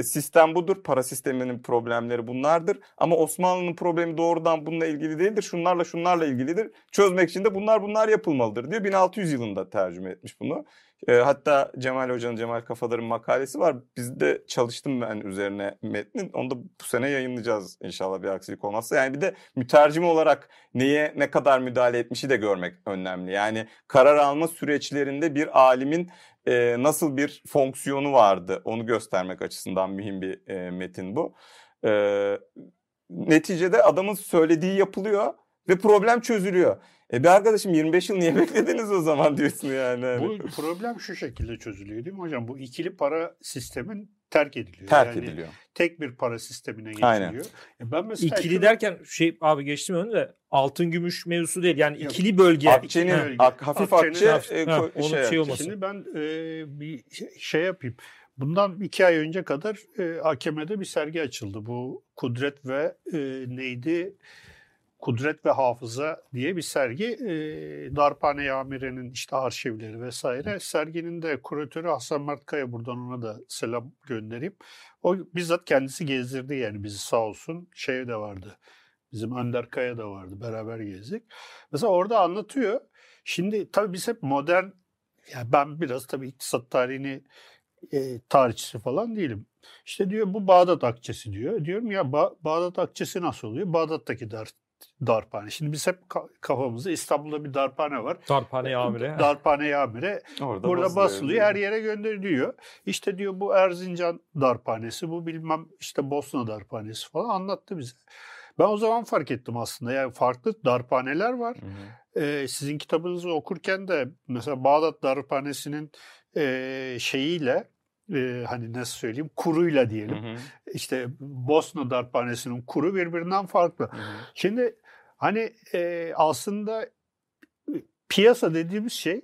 sistem budur. Para sisteminin problemleri bunlardır. Ama Osmanlı'nın problemi doğrudan bununla ilgili değildir. Şunlarla şunlarla ilgilidir. Çözmek için de bunlar bunlar yapılmalıdır diyor. 1600 yılında tercüme etmiş bunu. E, hatta Cemal Hoca'nın, Cemal Kafadar'ın makalesi var. Bizde çalıştım ben üzerine metnin. Onu da bu sene yayınlayacağız inşallah bir aksilik olmazsa. Yani bir de mütercim olarak neye ne kadar müdahale etmişi de görmek önemli. Yani karar alma süreçlerinde bir alimin e, nasıl bir fonksiyonu vardı onu göstermek açısından mühim bir e, metin bu. E, neticede adamın söylediği yapılıyor ve problem çözülüyor. E bir arkadaşım 25 yıl niye (laughs) beklediniz o zaman diyorsun yani. Hani. Bu problem şu şekilde çözülüyor değil mi hocam? Bu ikili para sistemin terk ediliyor. terk yani ediliyor. Tek bir para sistemine geçiliyor. Aynen. E ben mesela İkili şunu- derken şey abi geçtim önü de altın gümüş mevzusu değil. Yani Yok. ikili bölge. Akçenin Ha, ak- hafif Akçenin- akçe e, Ha, şey, şey. Şimdi ben e, bir şey yapayım. Bundan iki ay önce kadar e, AKM'de bir sergi açıldı. Bu Kudret ve e, neydi? Kudret ve Hafıza diye bir sergi. E, Darphane Amire'nin işte arşivleri vesaire. Serginin de kuratörü Hasan Mert Kaya. Buradan ona da selam göndereyim. O bizzat kendisi gezdirdi yani bizi sağ olsun. Şey de vardı. Bizim Önder Kaya da vardı. Beraber gezdik. Mesela orada anlatıyor. Şimdi tabii biz hep modern yani ben biraz tabii iktisat tarihini e, tarihçisi falan değilim. İşte diyor bu Bağdat akçesi diyor. Diyorum ya Ba- Bağdat akçesi nasıl oluyor? Bağdat'taki dar, darphane. Şimdi biz hep ka- kafamızda İstanbul'da bir darphane var. Darphane amire. (laughs) Darphane amire Orada burada basılıyor. basılıyor her yere gönderiliyor. İşte diyor bu Erzincan darphanesi, bu bilmem işte Bosna darphanesi falan anlattı bize. Ben o zaman fark ettim aslında. Yani farklı darphaneler var. Hı hı. Ee, sizin kitabınızı okurken de mesela Bağdat Darphanesi'nin e, şeyiyle e, hani nasıl söyleyeyim kuruyla diyelim. Hı hı. İşte Bosna Darphanesi'nin kuru birbirinden farklı. Hı hı. Şimdi hani e, aslında e, piyasa dediğimiz şey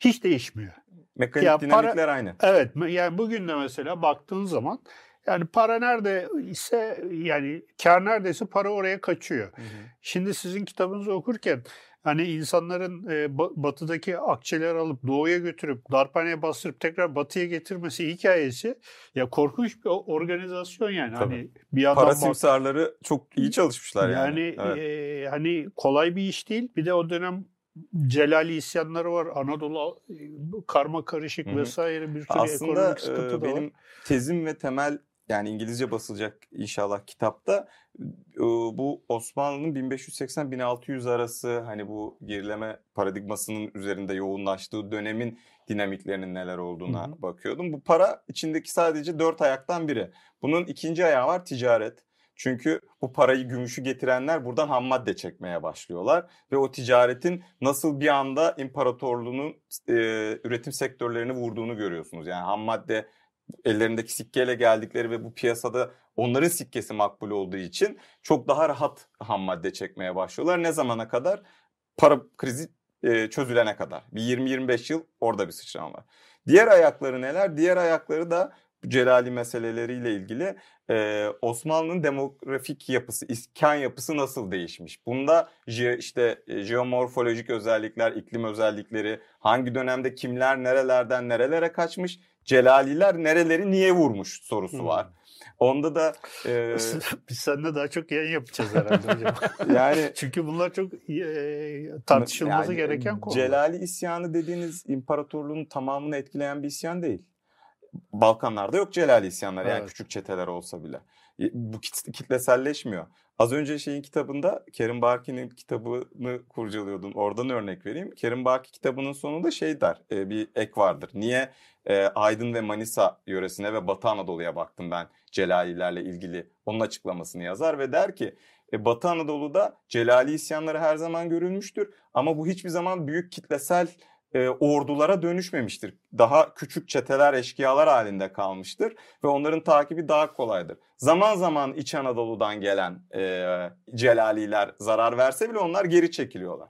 hiç değişmiyor. Mekanik Ya para- dinamikler aynı. Evet yani bugün de mesela baktığın zaman yani para nerede ise yani kar neredeyse para oraya kaçıyor. Hı hı. Şimdi sizin kitabınızı okurken hani insanların e, ba- batıdaki akçeleri alıp doğuya götürüp darphaneye bastırıp tekrar batıya getirmesi hikayesi ya korkunç bir organizasyon yani. Tabii. Hani bir yandan Para bak- simsarları çok iyi çalışmışlar yani. yani Evet. e, hani kolay bir iş değil. Bir de o dönem Celali isyanları var. Anadolu e, karma karışık vesaire bir sürü Aslında ekonomik sıkıntı e, da var. benim tezim ve temel yani İngilizce basılacak inşallah kitapta bu Osmanlı'nın 1580-1600 arası hani bu gerileme paradigmasının üzerinde yoğunlaştığı dönemin dinamiklerinin neler olduğuna Hı hı. bakıyordum. Bu para içindeki sadece dört ayaktan biri. Bunun ikinci ayağı var ticaret. Çünkü bu parayı gümüşü getirenler buradan ham madde çekmeye başlıyorlar ve o ticaretin nasıl bir anda imparatorluğunun e, üretim sektörlerini vurduğunu görüyorsunuz. Yani ham madde ellerindeki sikkeyle geldikleri ve bu piyasada onların sikkesi makbul olduğu için çok daha rahat ham madde çekmeye başlıyorlar. Ne zamana kadar? Para krizi e, çözülene kadar. Bir 20-25 yıl orada bir sıçrama var. Diğer ayakları neler? Diğer ayakları da Celali meseleleriyle ilgili e, Osmanlı'nın demografik yapısı, iskan yapısı nasıl değişmiş? Bunda je, işte e, jeomorfolojik özellikler, iklim özellikleri, hangi dönemde kimler nerelerden nerelere kaçmış, Celaliler nereleri niye vurmuş sorusu Hmm. var. Onda da e, (laughs) Biz seninle daha çok yayın yapacağız herhalde hocam. (laughs) yani (laughs) Çünkü bunlar çok e, tartışılması yani gereken konular. Celali isyanı dediğiniz imparatorluğun tamamını etkileyen bir isyan değil. Balkanlarda yok Celali isyanları yani Evet. küçük çeteler olsa bile. E, Bu kit- kitleselleşmiyor. Az önce şeyin kitabında Kerim Barki'nin kitabını kurcalıyordum. Oradan örnek vereyim. Kerim Barki kitabının sonunda şey der. e, bir ek vardır. Niye e, Aydın ve Manisa yöresine ve Batı Anadolu'ya baktım ben Celalilerle ilgili. Onun açıklamasını yazar ve der ki e, Batı Anadolu'da Celali isyanları her zaman görülmüştür. Ama bu hiçbir zaman büyük kitlesel e, ordulara dönüşmemiştir. Daha küçük çeteler, eşkıyalar halinde kalmıştır ve onların takibi daha kolaydır. Zaman zaman İç Anadolu'dan gelen e, Celaliler zarar verse bile onlar geri çekiliyorlar.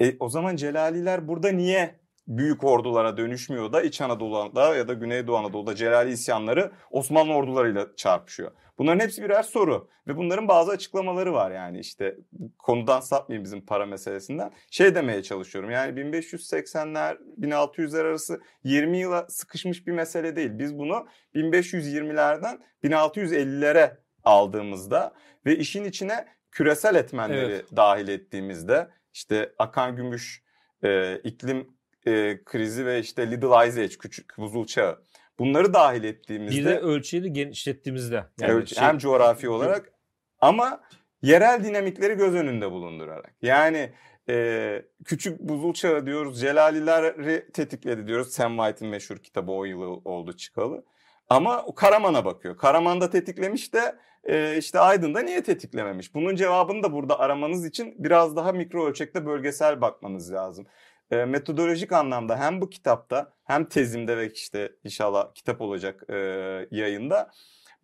E, o zaman Celaliler burada niye büyük ordulara dönüşmüyor da İç Anadolu'da ya da Güneydoğu Anadolu'da Celali isyanları Osmanlı ordularıyla çarpışıyor? Bunların hepsi birer soru ve bunların bazı açıklamaları var yani işte konudan sapmayayım bizim para meselesinden. Şey demeye çalışıyorum yani 1580'ler 1600'ler arası 20 yıla sıkışmış bir mesele değil. Biz bunu 1520'lerden 1650'lere aldığımızda ve işin içine küresel etmenleri Evet. dahil ettiğimizde işte akan gümüş, e, iklim e, krizi ve işte Little Ice Age, küçük buzul çağı bunları dahil ettiğimizde Bir de ölçeğini genişlettiğimizde. Yani Evet, şey- hem coğrafi olarak ama yerel dinamikleri göz önünde bulundurarak. Yani e, küçük buzul çağı diyoruz, Celalileri tetikledi diyoruz. Sam White'in meşhur kitabı o yıl oldu çıkalı. Ama o Karaman'a bakıyor. Karaman'da tetiklemiş de e, işte Aydın'da niye tetiklememiş? Bunun cevabını da burada aramanız için biraz daha mikro ölçekte bölgesel bakmanız lazım. E, metodolojik anlamda hem bu kitapta hem tezimde ve işte inşallah kitap olacak e, yayında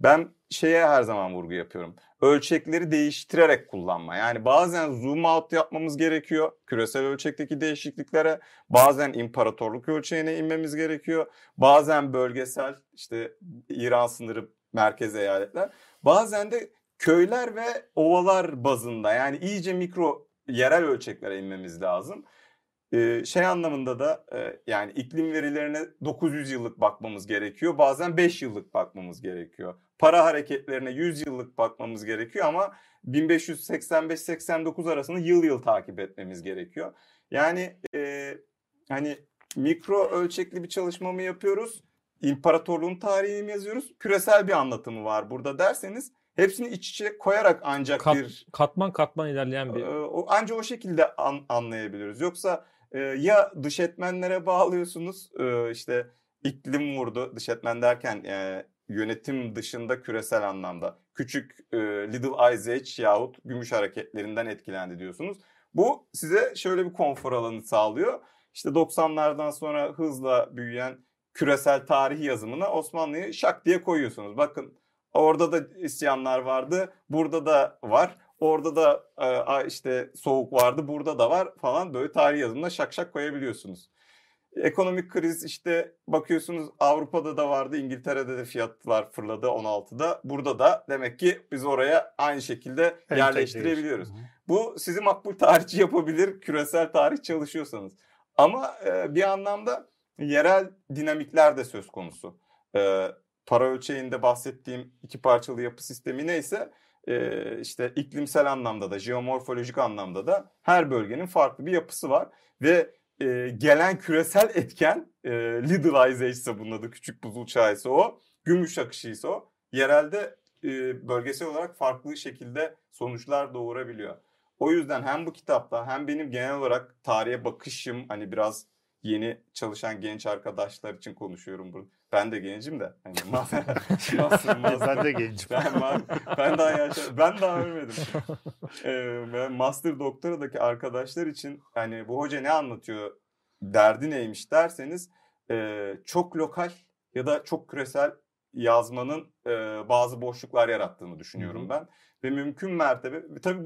ben şeye her zaman vurgu yapıyorum. Ölçekleri değiştirerek kullanma. Yani bazen zoom out yapmamız gerekiyor küresel ölçekteki değişikliklere. Bazen imparatorluk ölçeğine inmemiz gerekiyor. Bazen bölgesel işte İran sınırı merkez eyaletler. Bazen de köyler ve ovalar bazında yani iyice mikro yerel ölçeklere inmemiz lazım. Ee, şey anlamında da e, yani iklim verilerine 900 yıllık bakmamız gerekiyor. Bazen 5 yıllık bakmamız gerekiyor. Para hareketlerine 100 yıllık bakmamız gerekiyor ama 1585-89 arasında yıl yıl takip etmemiz gerekiyor. Yani e, hani mikro ölçekli bir çalışma mı yapıyoruz? İmparatorluğun tarihini mi yazıyoruz? Küresel bir anlatımı var burada derseniz hepsini iç içe koyarak ancak Kat- bir katman katman ilerleyen bir ee, o anca o şekilde an- anlayabiliriz. Yoksa e, ya dış etmenlere bağlıyorsunuz e, işte iklim vurdu dış etmen derken e, yönetim dışında küresel anlamda küçük e, Little Age yahut gümüş hareketlerinden etkilendi diyorsunuz. Bu size şöyle bir konfor alanı sağlıyor. İşte 90'lardan sonra hızla büyüyen küresel tarih yazımına Osmanlı'yı şak diye koyuyorsunuz. Bakın orada da isyanlar vardı, burada da var. Orada da e, işte soğuk vardı, burada da var falan böyle tarih yazımına şak şak koyabiliyorsunuz. Ekonomik kriz işte bakıyorsunuz Avrupa'da da vardı, İngiltere'de de fiyatlar fırladı 16'da. Burada da demek ki biz oraya aynı şekilde yerleştirebiliyoruz. Hı hı. Bu sizi makbul tarihçi yapabilir küresel tarih çalışıyorsanız. Ama e, bir anlamda yerel dinamikler de söz konusu. E, para ölçeğinde bahsettiğim iki parçalı yapı sistemi neyse e, işte iklimsel anlamda da jeomorfolojik anlamda da her bölgenin farklı bir yapısı var. Ve e, gelen küresel etken e, Little Ice Age ise bunun adı küçük buzul çağı ise o. Gümüş akışı ise o. Yerelde e, bölgesel olarak farklı şekilde sonuçlar doğurabiliyor. O yüzden hem bu kitapta hem benim genel olarak tarihe bakışım hani biraz yeni çalışan genç arkadaşlar için konuşuyorum burada. Ben de gencim de. Hani (laughs) master, master, master- ben de gencim. ben, ma- ben daha yaşa, ben daha ölmedim. Ee, ben master doktoradaki arkadaşlar için hani bu hoca ne anlatıyor, derdi neymiş derseniz e, çok lokal ya da çok küresel yazmanın e, bazı boşluklar yarattığını düşünüyorum Hı hı. ben. Ve mümkün mertebe tabii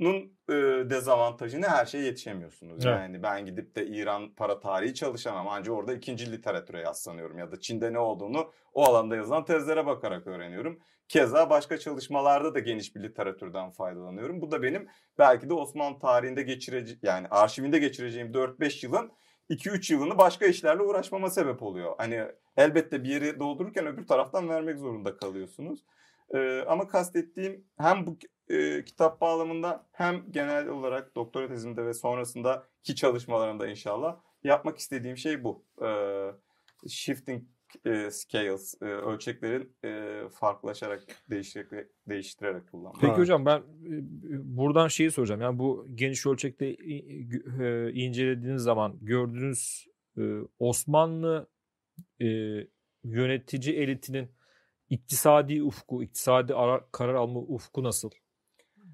bunun e, dezavantajı ne her şeye yetişemiyorsunuz. Evet. Yani ben gidip de İran para tarihi çalışamam. Ancak orada ikinci literatüre yaslanıyorum ya da Çin'de ne olduğunu o alanda yazılan tezlere bakarak öğreniyorum. Keza başka çalışmalarda da geniş bir literatürden faydalanıyorum. Bu da benim belki de Osmanlı tarihinde geçireceğim yani arşivinde geçireceğim 4-5 yılın 2-3 yılını başka işlerle uğraşmama sebep oluyor. Hani elbette bir yeri doldururken öbür taraftan vermek zorunda kalıyorsunuz. Ee, ama kastettiğim hem bu e, kitap bağlamında hem genel olarak doktora tezimde ve sonrasındaki çalışmalarımda inşallah yapmak istediğim şey bu. Ee, shifting e, scales, e, ölçeklerin e, farklılaşarak, değiştirerek, değiştirerek kullanmak. Peki hocam ben e, buradan şeyi soracağım. Yani bu geniş ölçekte gü- e, incelediğiniz zaman gördüğünüz e, Osmanlı e, yönetici elitinin iktisadi ufku, iktisadi ara- karar alma ufku nasıl?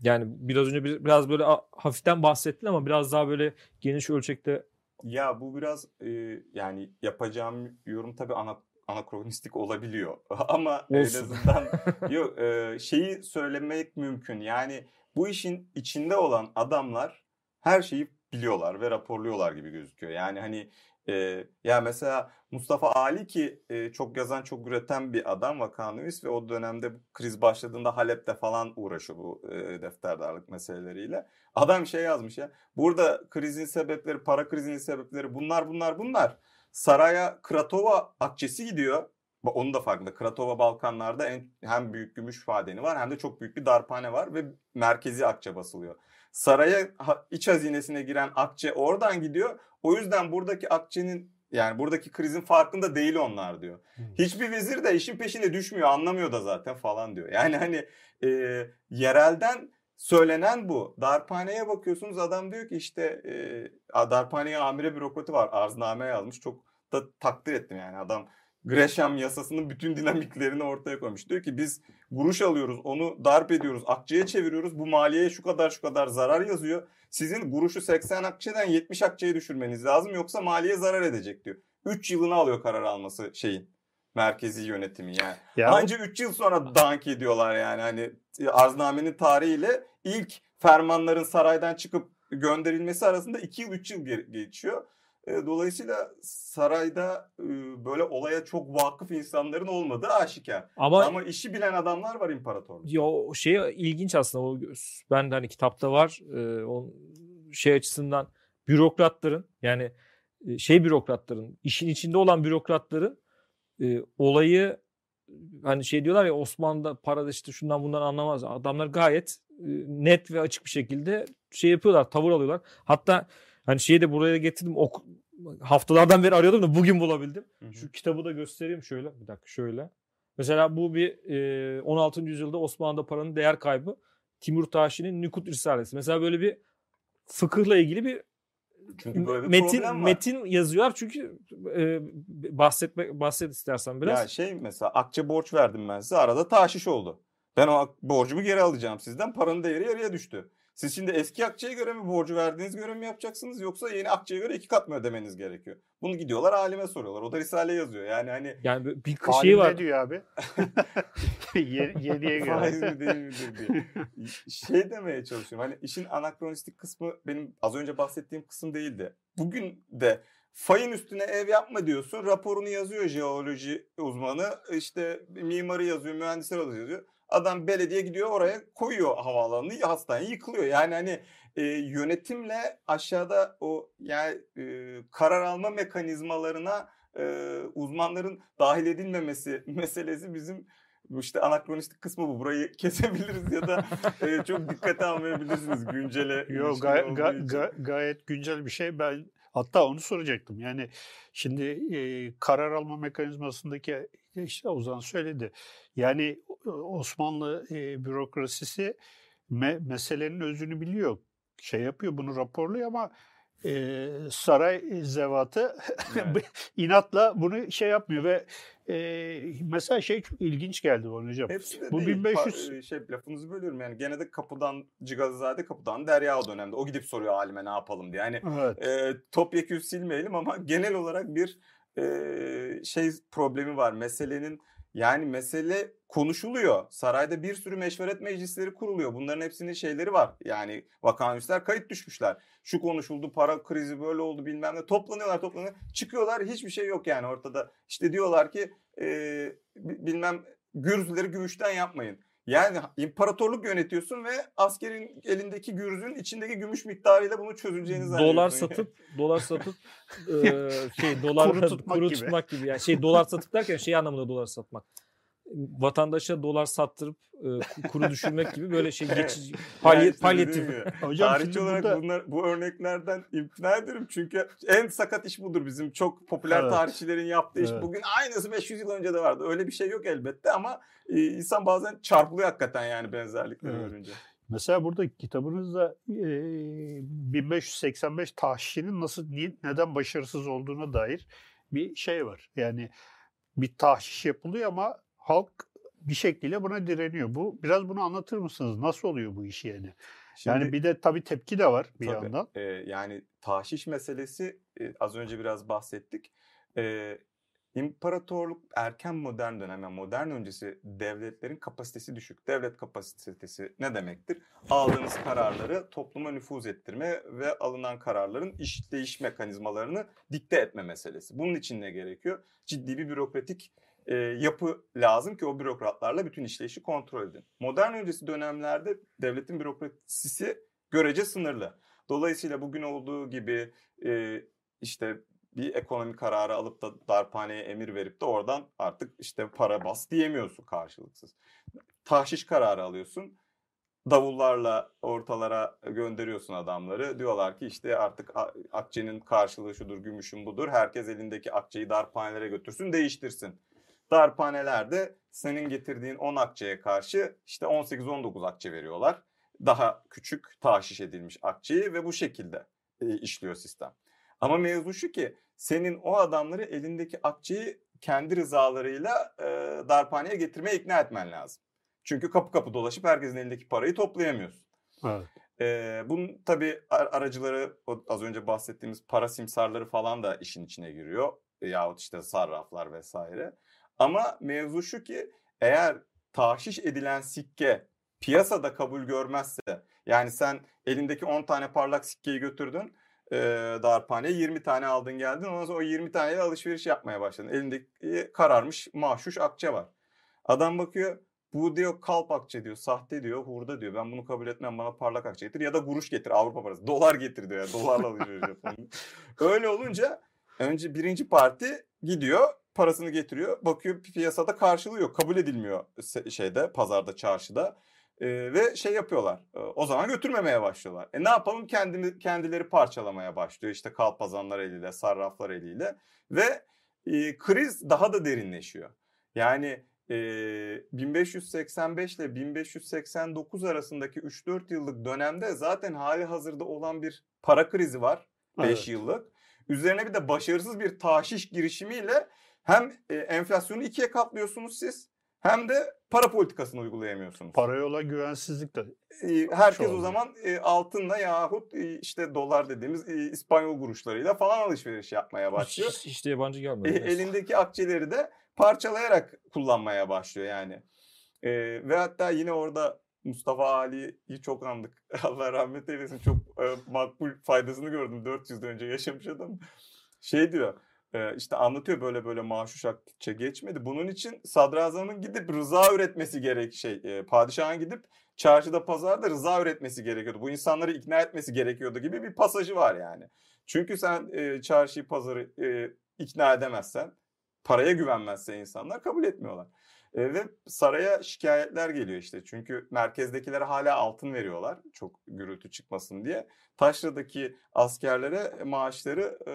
Yani biraz önce bir- biraz böyle hafiften bahsettin ama biraz daha böyle geniş ölçekte Ya bu biraz e, yani yapacağım yorum tabii ana, anakronistik olabiliyor (laughs) ama en Olsun. azından (laughs) yok e, şeyi söylemek mümkün. Yani bu işin içinde olan adamlar her şeyi biliyorlar ve raporluyorlar gibi gözüküyor. Yani hani e, ya mesela Mustafa Ali ki e, çok yazan çok üreten bir adam vakanüvis ve o dönemde bu kriz başladığında Halep'te falan uğraşıyor bu e, defterdarlık meseleleriyle. Adam şey yazmış ya burada krizin sebepleri para krizinin sebepleri bunlar bunlar bunlar. Saraya Kratova akçesi gidiyor. Onun da farkında. Kratova Balkanlarda en, hem büyük gümüş madeni var hem de çok büyük bir darphane var ve merkezi akçe basılıyor. Saraya iç hazinesine giren akçe oradan gidiyor. O yüzden buradaki akçenin yani buradaki krizin farkında değil onlar diyor. Hiçbir vezir de işin peşine düşmüyor anlamıyor da zaten falan diyor. Yani hani e, yerelden söylenen bu. Darphaneye bakıyorsunuz adam diyor ki işte e, darphaneye amire bürokratı var arzname yazmış. Çok da takdir ettim yani adam Gresham yasasının bütün dinamiklerini ortaya koymuş. Diyor ki biz guruş alıyoruz onu darp ediyoruz akçeye çeviriyoruz bu maliyeye şu kadar şu kadar zarar yazıyor. Sizin guruşu 80 akçeden 70 akçeye düşürmeniz lazım yoksa maliye zarar edecek diyor. 3 yılını alıyor karar alması şeyin merkezi yönetimi yani. Ya Anca 3 yıl sonra dank ediyorlar yani hani arznamenin tarihiyle ilk fermanların saraydan çıkıp gönderilmesi arasında 2 yıl 3 yıl ge- geçiyor. Dolayısıyla sarayda böyle olaya çok vakıf insanların olmadığı aşikar. ama, Ama işi bilen adamlar var imparatorlukta. ya o şey ilginç aslında o ben de hani kitapta var o şey açısından bürokratların yani şey bürokratların işin içinde olan bürokratların olayı hani şey diyorlar ya Osmanlı'da parada işte şundan bundan anlamaz. Adamlar gayet net ve açık bir şekilde şey yapıyorlar, tavır alıyorlar. Hatta hani şeyi de buraya getirdim. Ok haftalardan beri arıyordum da bugün bulabildim. Hı hı. Şu kitabı da göstereyim şöyle. Bir dakika şöyle. Mesela bu bir e, 16. yüzyılda Osmanlı'da paranın değer kaybı. Timur Taşi'nin Nükut Risalesi. Mesela böyle bir fıkıhla ilgili bir Çünkü böyle bir metin var. metin yazıyorlar çünkü e, bahsetme bahset istersen biraz. Ya şey mesela akçe borç verdim ben size arada taşiş oldu. Ben o borcumu geri alacağım sizden paranın değeri yarıya düştü. Siz şimdi eski akçeye göre mi borcu verdiğiniz göre mi yapacaksınız yoksa yeni akçeye göre iki kat mı ödemeniz gerekiyor? Bunu gidiyorlar alime soruyorlar. O da risale yazıyor. Yani hani Yani bir- şey var. ne diyor abi? (laughs) Ye- Yediye faiz göre. mi değil midir diye. Şey demeye çalışıyorum. Hani işin anakronistik kısmı benim az önce bahsettiğim kısım değildi. Bugün de fayın üstüne ev yapma diyorsun. Raporunu yazıyor jeoloji uzmanı. işte mimarı yazıyor, mühendisler yazıyor. Adam belediye gidiyor oraya koyuyor havaalanını, hastane yıkılıyor. Yani hani e, yönetimle aşağıda o yani e, karar alma mekanizmalarına e, uzmanların dahil edilmemesi (laughs) meselesi bizim işte anakronistik kısmı bu. Burayı (laughs) kesebiliriz ya da e, çok dikkate almayabilirsiniz güncele. Yo, ilişkin gay- ga- ga- gayet güncel bir şey. Ben hatta onu soracaktım. Yani şimdi e, karar alma mekanizmasındaki işte Ozan söyledi. Yani Osmanlı e, bürokrasisi me- meselenin özünü biliyor. Şey yapıyor bunu raporluyor ama e, saray zevatı (laughs) Evet. inatla bunu şey yapmıyor ve e, mesela şey çok ilginç geldi bana hocam. Hepsi de Bu değil. 1500 Pa- şey lafınızı bölüyorum yani gene de kapıdan Cigazizade kapıdan Derya o dönemde. O gidip soruyor alime ne yapalım diye. Yani Evet. e, topyekün silmeyelim ama genel olarak bir şey problemi var. Meselenin yani mesele konuşuluyor. Sarayda bir sürü meşveret meclisleri kuruluyor. Bunların hepsinin şeyleri var. Yani vakanüsler kayıt düşmüşler. Şu konuşuldu, para krizi böyle oldu bilmem ne. Toplanıyorlar toplanıyorlar. Çıkıyorlar hiçbir şey yok yani ortada. İşte diyorlar ki e, bi- bilmem gürzleri gümüşten yapmayın. Yani imparatorluk yönetiyorsun ve askerin elindeki gürzün içindeki gümüş miktarıyla bunu çözüleceğini zannediyorsun. Dolar satıp dolar satıp (laughs) e, şey dolar Kuru tutmak kuru gibi. tutmak gibi yani şey dolar satıp derken şey anlamında dolar satmak. Vatandaşa dolar sattırıp e, kuru düşürmek gibi böyle şey (laughs) geçici işte palyatif. Hocam Tarihçi olarak burada- bunlar bu örneklerden imtina ederim çünkü en sakat iş budur bizim çok popüler Evet. tarihçilerin yaptığı iş. Evet. Bugün aynısı 500 yıl önce de vardı. Öyle bir şey yok elbette ama e, insan bazen çarpılıyor hakikaten yani benzerlikleri Evet. görünce. Mesela burada kitabınızda e, 1585 tahşinin nasıl niye- neden başarısız olduğuna dair bir şey var. Yani bir tahşiş yapılıyor ama halk bir şekilde buna direniyor. Bu biraz bunu anlatır mısınız? Nasıl oluyor bu iş yani? Şimdi, yani bir de tabii tepki de var bir Tabii. yandan. e, yani tahşiş meselesi e, az önce biraz bahsettik. E, İmparatorluk erken modern dönem, yani modern öncesi devletlerin kapasitesi düşük. Devlet kapasitesi ne demektir? Aldığınız kararları topluma nüfuz ettirme ve alınan kararların işleyiş mekanizmalarını dikte etme meselesi. Bunun için ne gerekiyor? Ciddi bir bürokratik e, yapı lazım ki o bürokratlarla bütün işleyişi kontrol edin. Modern öncesi dönemlerde devletin bürokrasisi görece sınırlı. Dolayısıyla bugün olduğu gibi e, işte bir ekonomi kararı alıp da darphaneye emir verip de oradan artık işte para bas diyemiyorsun karşılıksız. Tahşiş kararı alıyorsun. Davullarla ortalara gönderiyorsun adamları. Diyorlar ki işte artık akçenin karşılığı şudur, gümüşün budur. Herkes elindeki akçeyi darphanelere götürsün, değiştirsin. Darphanelerde senin getirdiğin 10 akçeye karşı işte 18-19 akçe veriyorlar. Daha küçük tahşiş edilmiş akçeyi ve bu şekilde e, işliyor sistem. Ama mevzu şu ki senin o adamları elindeki akçeyi kendi rızalarıyla e, darphaneye getirmeye ikna etmen lazım. Çünkü kapı kapı dolaşıp herkesin elindeki parayı toplayamıyorsun. Evet. Ee, bunun tabii ar- aracıları az önce bahsettiğimiz para simsarları falan da işin içine giriyor. E, yahut işte sarraflar vesaire. Ama mevzu şu ki eğer tahşiş edilen sikke piyasada kabul görmezse yani sen elindeki 10 tane parlak sikkeyi götürdün e, darphaneye 20 tane aldın geldin ondan sonra o 20 taneyle alışveriş yapmaya başladın. Elindeki kararmış mahşuş akçe var. Adam bakıyor bu diyor kalp akçe diyor, sahte diyor, hurda diyor. Ben bunu kabul etmem bana parlak akçe getir ya da kuruş getir Avrupa parası. Dolar getir diyor. Yani. Dolarla alışveriş yapalım. (laughs) Öyle olunca önce birinci parti gidiyor parasını getiriyor. Bakıyor piyasada karşılığı yok. Kabul edilmiyor şeyde pazarda çarşıda. Ee, ve şey yapıyorlar. Ee, o zaman götürmemeye başlıyorlar. E ne yapalım? Kendini, kendileri parçalamaya başlıyor. İşte kalpazanlar eliyle, sarraflar eliyle. Ve e, kriz daha da derinleşiyor. Yani e, 1585 ile 1589 arasındaki 3-4 yıllık dönemde zaten hali hazırda olan bir para krizi var. 5 Evet. yıllık. Üzerine bir de başarısız bir tahşiş girişimiyle hem e, enflasyonu ikiye katlıyorsunuz siz hem de para politikasını uygulayamıyorsunuz. Paraya olan güvensizlik de E, herkes o zaman e, altınla yahut e, işte dolar dediğimiz e, İspanyol kuruşlarıyla falan alışveriş yapmaya başlıyor. Hiç, hiç de yabancı gelmedi. E, elindeki akçeleri de parçalayarak kullanmaya başlıyor yani. E, ve hatta yine orada Mustafa Ali'yi çok andık. (laughs) Allah rahmet eylesin. Çok e, makbul faydasını gördüm. 400 yıl önce yaşamış adam. Şey diyor. E, işte anlatıyor böyle böyle maaşuş akçe geçmedi. Bunun için sadrazamın gidip rıza üretmesi gerek şey. E, padişahın gidip çarşıda pazarda rıza üretmesi gerekiyordu. Bu insanları ikna etmesi gerekiyordu gibi bir pasajı var yani. Çünkü sen e, çarşıyı pazarı e, ikna edemezsen paraya güvenmezse insanlar kabul etmiyorlar. E, ve saraya şikayetler geliyor işte. Çünkü merkezdekilere hala altın veriyorlar. Çok gürültü çıkmasın diye. Taşra'daki askerlere maaşları e,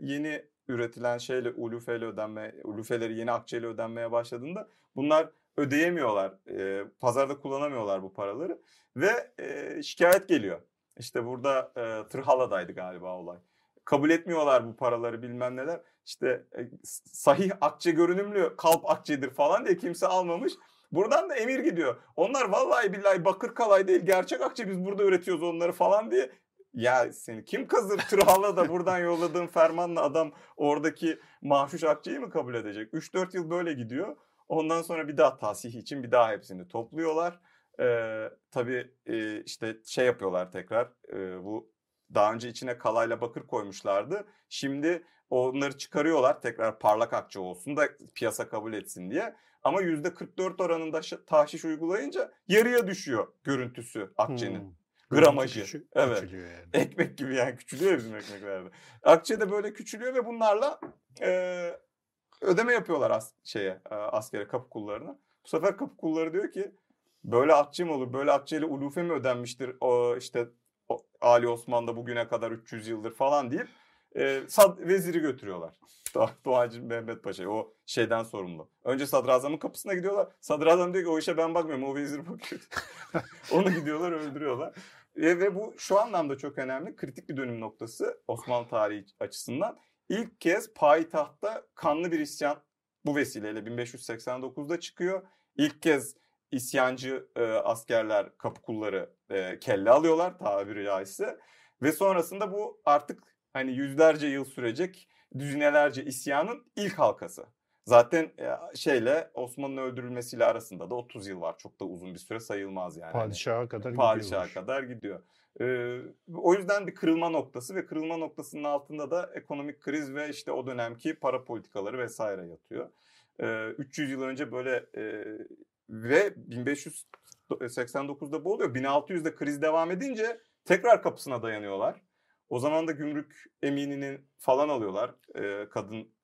yeni üretilen şeyle ulufeyle ödenme, ulufeleri yeni akçeyle ödenmeye başladığında bunlar ödeyemiyorlar. E, pazarda kullanamıyorlar bu paraları ve e, şikayet geliyor. İşte burada e, Tırhala'daydı galiba olay. Kabul etmiyorlar bu paraları bilmem neler. İşte e, sahih akçe görünümlü kalp akçedir falan diye kimse almamış. Buradan da emir gidiyor. Onlar vallahi billahi bakır kalay değil gerçek akçe biz burada üretiyoruz onları falan diye. Ya seni kim kazır Tırhala da buradan yolladığın fermanla adam oradaki mahşuş akçeyi mi kabul edecek? 3-4 yıl böyle gidiyor. Ondan sonra bir daha tasih için bir daha hepsini topluyorlar. Ee, tabii e, işte şey yapıyorlar tekrar e, bu daha önce içine kalayla bakır koymuşlardı. Şimdi onları çıkarıyorlar tekrar parlak akçe olsun da piyasa kabul etsin diye. Ama %44 oranında tahşiş uygulayınca yarıya düşüyor görüntüsü akçenin. Hmm. Gramajı. Küçü- Evet. küçülüyor yani. Ekmek gibi yani küçülüyor bizim ekmeklerde. Akçe de böyle küçülüyor ve bunlarla e, ödeme yapıyorlar as şeye e, askere kapı kullarına. Bu sefer kapı kulları diyor ki böyle atçı mı olur? Böyle atçıyla ulufe mi ödenmiştir? O işte o, Ali Osman'da bugüne kadar 300 yıldır falan deyip e, sad, veziri götürüyorlar. (laughs) Doğacı Mehmet Paşa o şeyden sorumlu. Önce sadrazamın kapısına gidiyorlar. Sadrazam diyor ki o işe ben bakmıyorum o vezir bakıyor. (laughs) Onu gidiyorlar öldürüyorlar. E, ve bu şu anlamda çok önemli. Kritik bir dönüm noktası Osmanlı tarihi açısından. İlk kez payitahtta kanlı bir isyan bu vesileyle 1589'da çıkıyor. İlk kez isyancı e, askerler, kapı kulları e, kelle alıyorlar tabiri caizse. Ve sonrasında bu artık hani yüzlerce yıl sürecek düzinelerce isyanın ilk halkası. Zaten e, şeyle Osman'ın öldürülmesiyle arasında da 30 yıl var. Çok da uzun bir süre sayılmaz yani. Padişaha kadar Padişaha gidiyor. kadar gidiyor. Ee, o yüzden bir kırılma noktası ve kırılma noktasının altında da ekonomik kriz ve işte o dönemki para politikaları vesaire yatıyor. Ee, 300 yıl önce böyle e, ve 1589'da bu oluyor. 1600'de kriz devam edince tekrar kapısına dayanıyorlar. O zaman da gümrük emininin falan alıyorlar. Ee, kadın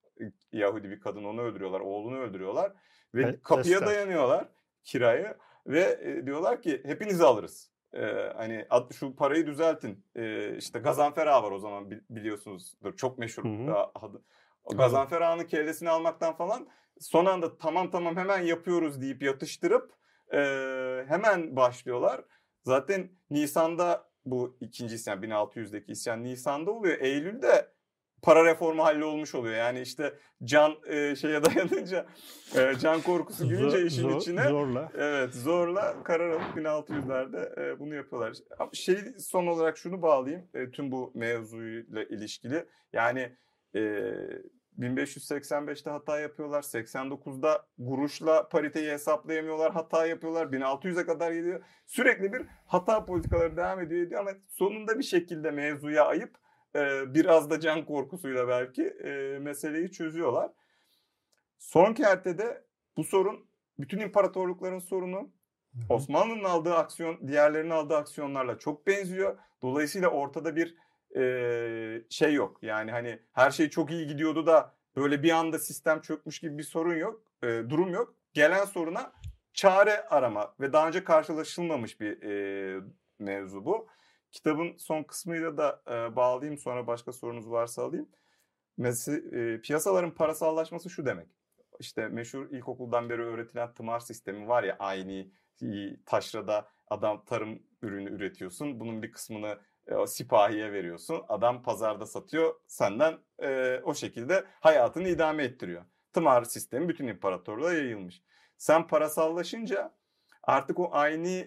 Yahudi bir kadın onu öldürüyorlar. Oğlunu öldürüyorlar. Ve E, kapıya Esther. dayanıyorlar kirayı. Ve e, diyorlar ki hepinizi alırız. Ee, hani ad- şu parayı düzeltin. Ee, işte Gazanfer Ağa var o zaman bi- biliyorsunuzdur. Çok meşhur Hı hı. Gazanfer Ağa'nın kellesini almaktan falan son anda tamam tamam hemen yapıyoruz deyip yatıştırıp e, hemen başlıyorlar. Zaten Nisan'da bu ikinci isyan 1600'deki isyan Nisan'da oluyor. Eylül'de para reformu hallolmuş oluyor. Yani işte can e, şeye (laughs) dayanınca e, can korkusu girince işin zor- içine Zorla. Evet zorla karar alıp 1600'lerde e, bunu yapıyorlar. Şey son olarak şunu bağlayayım e, tüm bu mevzuyla ilişkili. Yani e, 1585'te hata yapıyorlar. 89'da kuruşla pariteyi hesaplayamıyorlar. Hata yapıyorlar. 1600'e kadar gidiyor. Sürekli bir hata politikaları devam ediyor, ediyor ama sonunda bir şekilde mevzuya ayıp e, biraz da can korkusuyla belki e, meseleyi çözüyorlar. Son kertede bu sorun bütün imparatorlukların sorunu. Osmanlı'nın aldığı aksiyon diğerlerinin aldığı aksiyonlarla çok benziyor. Dolayısıyla ortada bir e, şey yok. Yani hani her şey çok iyi gidiyordu da böyle bir anda sistem çökmüş gibi bir sorun yok. e, durum yok. Gelen soruna çare arama ve daha önce karşılaşılmamış bir e, mevzu bu. Kitabın son kısmıyla da e, bağlayayım sonra başka sorunuz varsa alayım. Mesela e, piyasaların parasallaşması şu demek. İşte meşhur ilkokuldan beri öğretilen tımar sistemi var ya aynı taşrada adam tarım ürünü üretiyorsun. Bunun bir kısmını e, sipahiye veriyorsun. Adam pazarda satıyor. Senden e, o şekilde hayatını idame ettiriyor. Tımar sistemi bütün imparatorluğa yayılmış. Sen parasallaşınca artık o aynı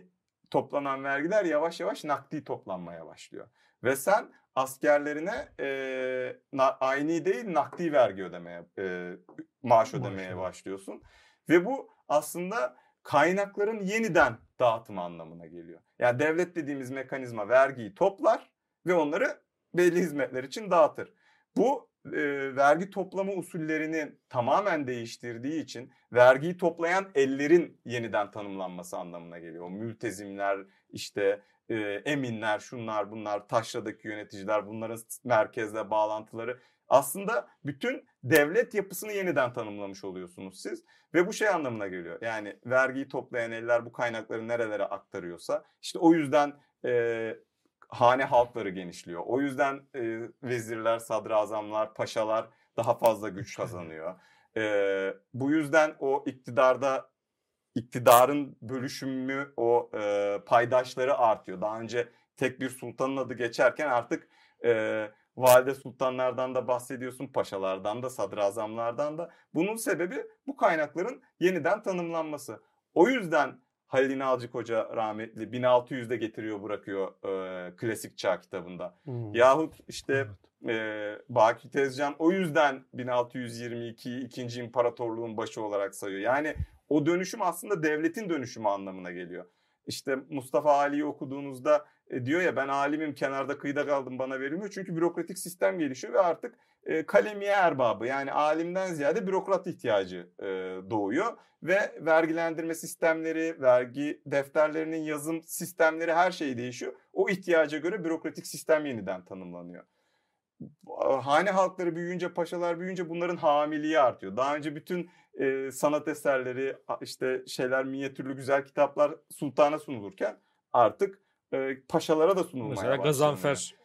toplanan vergiler yavaş yavaş nakdi toplanmaya başlıyor. Ve sen askerlerine e, na, aynı değil nakdi vergi ödemeye, e, maaş ödemeye Maaş, başlıyorsun. Ve bu aslında kaynakların yeniden dağıtımı anlamına geliyor. Yani devlet dediğimiz mekanizma vergiyi toplar ve onları belli hizmetler için dağıtır. Bu e, vergi toplama usullerini tamamen değiştirdiği için vergiyi toplayan ellerin yeniden tanımlanması anlamına geliyor. Mültezimler, işte e, eminler, şunlar bunlar, taşradaki yöneticiler, bunların merkezle bağlantıları. Aslında bütün devlet yapısını yeniden tanımlamış oluyorsunuz siz. Ve bu şey anlamına geliyor. Yani vergiyi toplayan eller bu kaynakları nerelere aktarıyorsa işte o yüzden e, hane halkları genişliyor. O yüzden e, vezirler, sadrazamlar, paşalar daha fazla güç kazanıyor. E, bu yüzden o iktidarda iktidarın bölüşümü, o e, paydaşları artıyor. Daha önce tek bir sultanın adı geçerken artık e, valide sultanlardan da bahsediyorsun, paşalardan da, sadrazamlardan da. Bunun sebebi bu kaynakların yeniden tanımlanması. O yüzden Halil İnalcık Hoca rahmetli 1600'de getiriyor bırakıyor e, klasik çağ kitabında. Hmm. Yahut işte Evet. e, Baki Tezcan o yüzden 1622'yi ikinci imparatorluğun başı olarak sayıyor. Yani o dönüşüm aslında devletin dönüşümü anlamına geliyor. İşte Mustafa Ali'yi okuduğunuzda e, diyor ya ben alimim kenarda kıyıda kaldım bana verilmiyor. Çünkü bürokratik sistem gelişiyor ve artık e, kalemiye erbabı yani alimden ziyade bürokrat ihtiyacı e, doğuyor. Ve vergilendirme sistemleri, vergi defterlerinin yazım sistemleri her şey değişiyor. O ihtiyaca göre bürokratik sistem yeniden tanımlanıyor. hane halkları büyüyünce, paşalar büyüyünce bunların hamiliği artıyor. Daha önce bütün e, sanat eserleri, işte şeyler, minyatürlü güzel kitaplar sultana sunulurken artık e, paşalara da sunulmaya Mesela başlanıyor. Gazanfer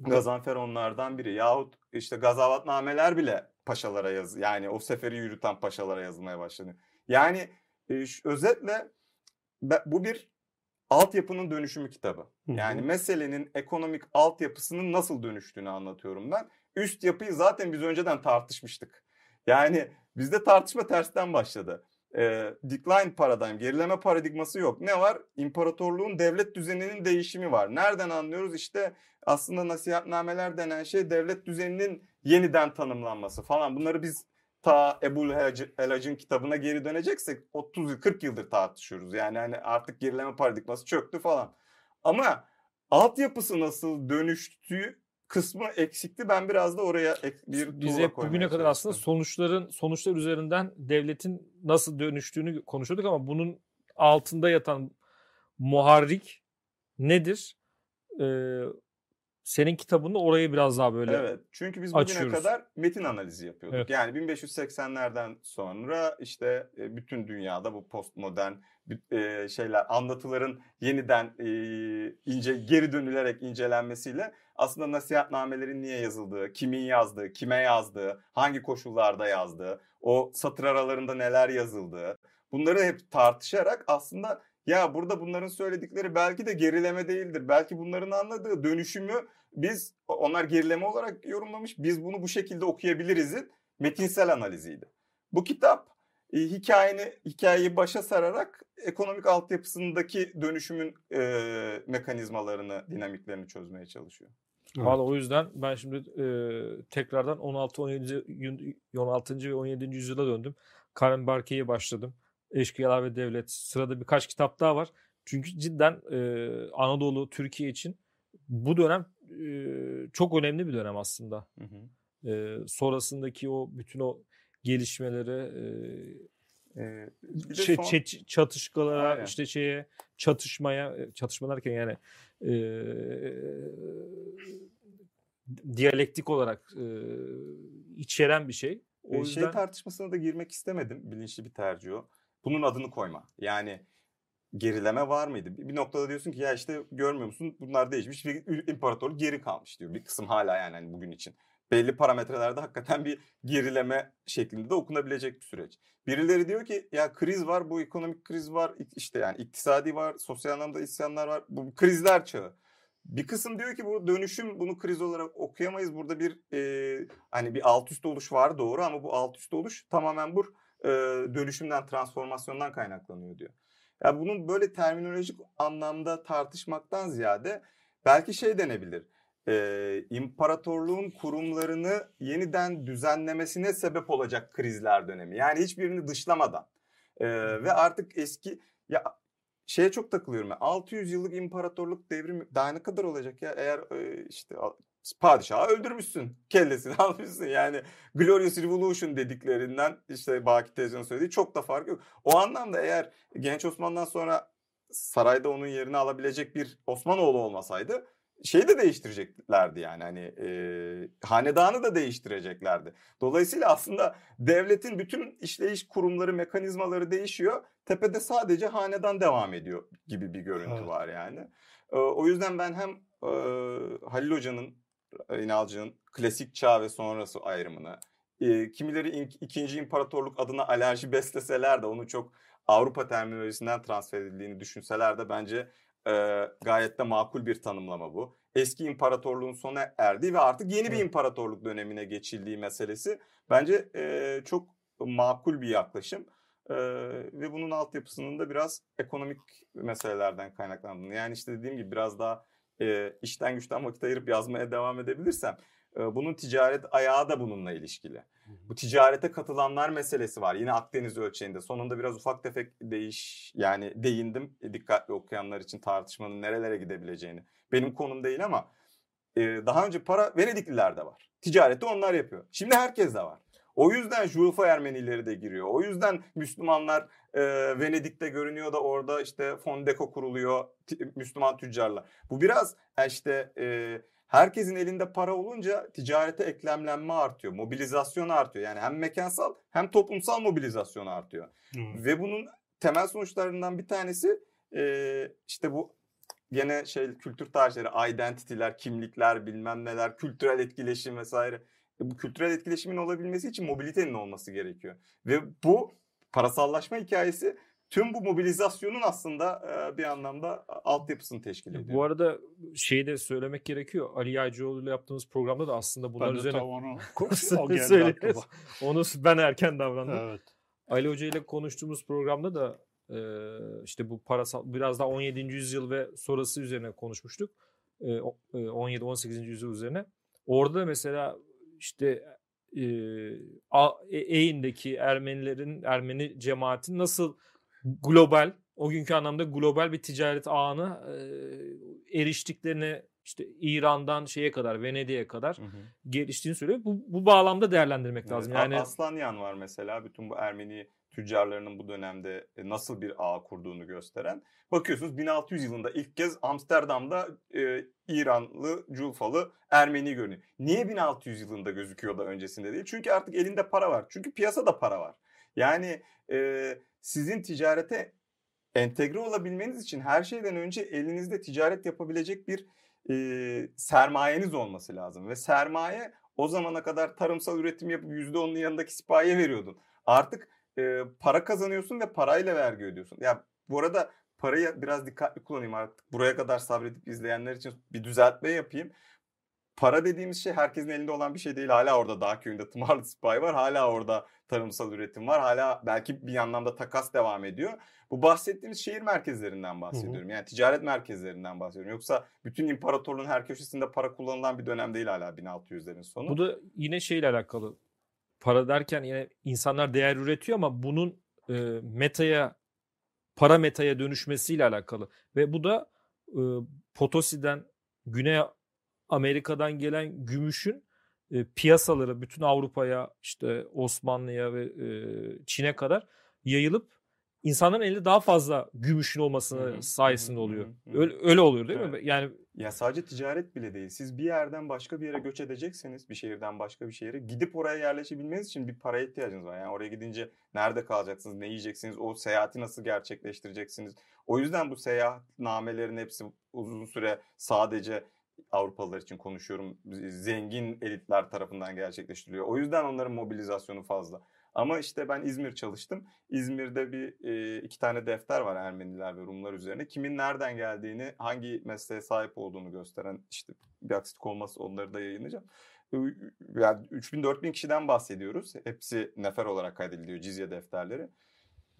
Gazanfer onlardan biri. Yahut işte gazavatnameler bile paşalara yaz yani o seferi yürüten paşalara yazılmaya başlanıyor. Yani e, özetle bu bir altyapının dönüşümü kitabı. Yani meselenin ekonomik altyapısının nasıl dönüştüğünü anlatıyorum ben. Üst yapıyı zaten biz önceden tartışmıştık. Yani bizde tartışma tersten başladı. Ee, decline paradigm, gerileme paradigması yok. Ne var? İmparatorluğun devlet düzeninin değişimi var. Nereden anlıyoruz? İşte aslında nasihatnameler denen şey devlet düzeninin yeniden tanımlanması falan. Bunları biz ta Ebul Helacı- Helac'ın kitabına geri döneceksek 30 yıl 40 yıldır tartışıyoruz. Yani hani artık gerileme paradigması çöktü falan. Ama altyapısı nasıl dönüştüğü kısmı eksikti. Ben biraz da oraya ek- bir Biz hep bugüne kadar aslında sonuçların sonuçlar üzerinden devletin nasıl dönüştüğünü konuşuyorduk ama bunun altında yatan muharrik nedir? Ee, senin kitabında orayı biraz daha böyle Evet. Çünkü biz bugüne açıyoruz. kadar metin analizi yapıyorduk. Evet. Yani 1580'lerden sonra işte e, bütün dünyada bu postmodern e, şeyler anlatıların yeniden e, ince geri dönülerek incelenmesiyle aslında nasihatnamelerin niye yazıldığı, kimin yazdığı, kime yazdığı, hangi koşullarda yazdığı, o satır aralarında neler yazıldığı bunları hep tartışarak aslında ya burada bunların söyledikleri belki de gerileme değildir. Belki bunların anladığı dönüşümü biz onlar gerileme olarak yorumlamış. Biz bunu bu şekilde okuyabiliriz'in metinsel analiziydi. Bu kitap e, hikayeni hikayeyi başa sararak ekonomik altyapısındaki dönüşümün e, mekanizmalarını, dinamiklerini çözmeye çalışıyor. Evet. Valla o yüzden ben şimdi e, tekrardan 16 17 yün- 16. ve 17. yüzyıla döndüm. Karen Barke'ye başladım. Eşkıyalar ve Devlet. Sırada birkaç kitap daha var. Çünkü cidden e, Anadolu, Türkiye için bu dönem e, çok önemli bir dönem aslında. Hı hı. E, sonrasındaki o bütün o gelişmelere, e, E, de şey- son- çe- çatışmalara, Aynen. işte şeye çatışmaya, e, çatışma derken yani e, diyalektik olarak e, içeren bir şey. O E, yüzden Şey tartışmasına da girmek istemedim. Bilinçli bir tercih o. Bunun adını koyma. Yani gerileme var mıydı? Bir bir noktada diyorsun ki ya işte görmüyor musun bunlar değişmiş. Bir imparatorluk geri kalmış diyor. Bir kısım hala yani hani bugün için. Belli parametrelerde hakikaten bir gerileme şeklinde de okunabilecek bir süreç. Birileri diyor ki ya kriz var, bu ekonomik kriz var, işte yani iktisadi var, sosyal anlamda isyanlar var. Bu krizler çağı. Bir kısım diyor ki bu dönüşüm bunu kriz olarak okuyamayız. Burada bir e, hani bir alt üst oluş var doğru ama bu alt üst oluş tamamen bu e, dönüşümden, transformasyondan kaynaklanıyor diyor. Ya bunun böyle terminolojik anlamda tartışmaktan ziyade belki şey denebilir. E, imparatorluğun kurumlarını yeniden düzenlemesine sebep olacak krizler dönemi. Yani hiçbirini dışlamadan. E, ve artık eski ya şeye çok takılıyorum. ben. 600 yıllık imparatorluk devrimi daha ne kadar olacak ya? Eğer e, işte padişahı öldürmüşsün. Kellesini (laughs) almışsın. Yani Glorious Revolution dediklerinden işte Baki teyzenin söylediği çok da fark yok. O anlamda eğer Genç Osman'dan sonra sarayda onun yerini alabilecek bir Osmanoğlu olmasaydı şeyi de değiştireceklerdi yani hani e, hanedanı da değiştireceklerdi. Dolayısıyla aslında devletin bütün işleyiş kurumları, mekanizmaları değişiyor. Tepede sadece hanedan devam ediyor gibi bir görüntü Evet. var yani. E, o yüzden ben hem e, Halil Hoca'nın, İnalcı'nın klasik çağ ve sonrası ayrımını, e, kimileri in- ikinci imparatorluk adına alerji besleseler de onu çok Avrupa terminolojisinden transfer edildiğini düşünseler de bence e, gayet de makul bir tanımlama bu. Eski imparatorluğun sona erdiği ve artık yeni bir imparatorluk dönemine geçildiği meselesi bence e, çok makul bir yaklaşım. E, ve bunun altyapısının da biraz ekonomik meselelerden kaynaklandığını. Yani işte dediğim gibi biraz daha e, işten güçten vakit ayırıp yazmaya devam edebilirsem bunun ticaret ayağı da bununla ilişkili. Bu ticarete katılanlar meselesi var. Yine Akdeniz ölçeğinde. Sonunda biraz ufak tefek değiş yani değindim e, dikkatli okuyanlar için tartışmanın nerelere gidebileceğini. Benim konum değil ama e, daha önce para Venediklilerde var. Ticareti onlar yapıyor. Şimdi herkes de var. O yüzden Julfa Ermenileri de giriyor. O yüzden Müslümanlar e, Venedik'te görünüyor da orada işte Fondeko kuruluyor Müslüman tüccarlar. Bu biraz e, işte e, Herkesin elinde para olunca ticarete eklemlenme artıyor, mobilizasyon artıyor. Yani hem mekansal hem toplumsal mobilizasyon artıyor. Evet. Ve bunun temel sonuçlarından bir tanesi e, işte bu gene şey kültür tarihleri, identity'ler, kimlikler, bilmem neler, kültürel etkileşim vesaire. E, bu kültürel etkileşimin olabilmesi için mobilitenin olması gerekiyor. Ve bu parasallaşma hikayesi tüm bu mobilizasyonun aslında e, bir anlamda altyapısını teşkil ediyor. Bu arada şeyi de söylemek gerekiyor. Ali Yaycıoğlu ile yaptığımız programda da aslında bunlar Ben üzerine onu (laughs) (laughs) o geldi (laughs) onu ben erken davrandım. Evet. Ali Hoca ile konuştuğumuz programda da e, işte bu parasal biraz daha 17. yüzyıl ve sonrası üzerine konuşmuştuk. E, o- e, 17-18. yüzyıl üzerine. Orada da mesela işte e, A- E- Eyn'deki Ermenilerin Ermeni cemaatin nasıl global o günkü anlamda global bir ticaret ağına e, eriştiklerini işte İran'dan şeye kadar Venedik'e kadar Hı hı. geliştiğini söylüyor. Bu, bu bağlamda değerlendirmek Evet, lazım. Yani Aslanyan var mesela bütün bu Ermeni tüccarlarının bu dönemde e, nasıl bir ağ kurduğunu gösteren. Bakıyorsunuz 1600 yılında ilk kez Amsterdam'da e, İranlı, Culfalı Ermeni görünüyor. Niye 1600 yılında gözüküyor da öncesinde değil? Çünkü artık elinde para var. Çünkü piyasada para var. Yani e, sizin ticarete entegre olabilmeniz için her şeyden önce elinizde ticaret yapabilecek bir e, sermayeniz olması lazım. Ve sermaye o zamana kadar tarımsal üretim yapıp %10'un yanındaki sipahiye veriyordun. Artık e, para kazanıyorsun ve parayla vergi ödüyorsun. Ya bu arada parayı biraz dikkatli kullanayım artık. Buraya kadar sabredip izleyenler için bir düzeltme yapayım. Para dediğimiz şey herkesin elinde olan bir şey değil. Hala orada dağ köyünde tımarlı sipahi var. Hala orada tarımsal üretim var. Hala belki bir anlamda takas devam ediyor. Bu bahsettiğimiz şehir merkezlerinden bahsediyorum. Yani ticaret merkezlerinden bahsediyorum. Yoksa bütün imparatorluğun her köşesinde para kullanılan bir dönem değil hala 1600'lerin sonu. Bu da yine şeyle alakalı. Para derken yine insanlar değer üretiyor ama bunun e, metaya para metaya dönüşmesiyle alakalı. Ve bu da e, Potosi'den Güney Amerika'dan gelen gümüşün e, piyasalara bütün Avrupa'ya işte Osmanlı'ya ve e, Çin'e kadar yayılıp insanların elinde daha fazla gümüşün olması Hı hı, sayesinde oluyor. hı hı. Öyle, öyle oluyor değil mi? Evet. Yani Ya sadece ticaret bile değil. Siz bir yerden başka bir yere göç edecekseniz, bir şehirden başka bir şehire gidip oraya yerleşebilmeniz için bir paraya ihtiyacınız var. Yani oraya gidince nerede kalacaksınız, ne yiyeceksiniz, o seyahati nasıl gerçekleştireceksiniz. O yüzden bu seyahatnamelerin hepsi uzun süre sadece Avrupalılar için konuşuyorum. Zengin elitler tarafından gerçekleştiriliyor. O yüzden onların mobilizasyonu fazla. Ama işte ben İzmir çalıştım. İzmir'de bir e, iki tane defter var Ermeniler ve Rumlar üzerine. Kimin nereden geldiğini, hangi mesleğe sahip olduğunu gösteren işte bir aksilik olmazsa onları da yayınlayacağım. Yani 3000-4000 kişiden bahsediyoruz. Hepsi nefer olarak kaydediliyor cizye defterleri.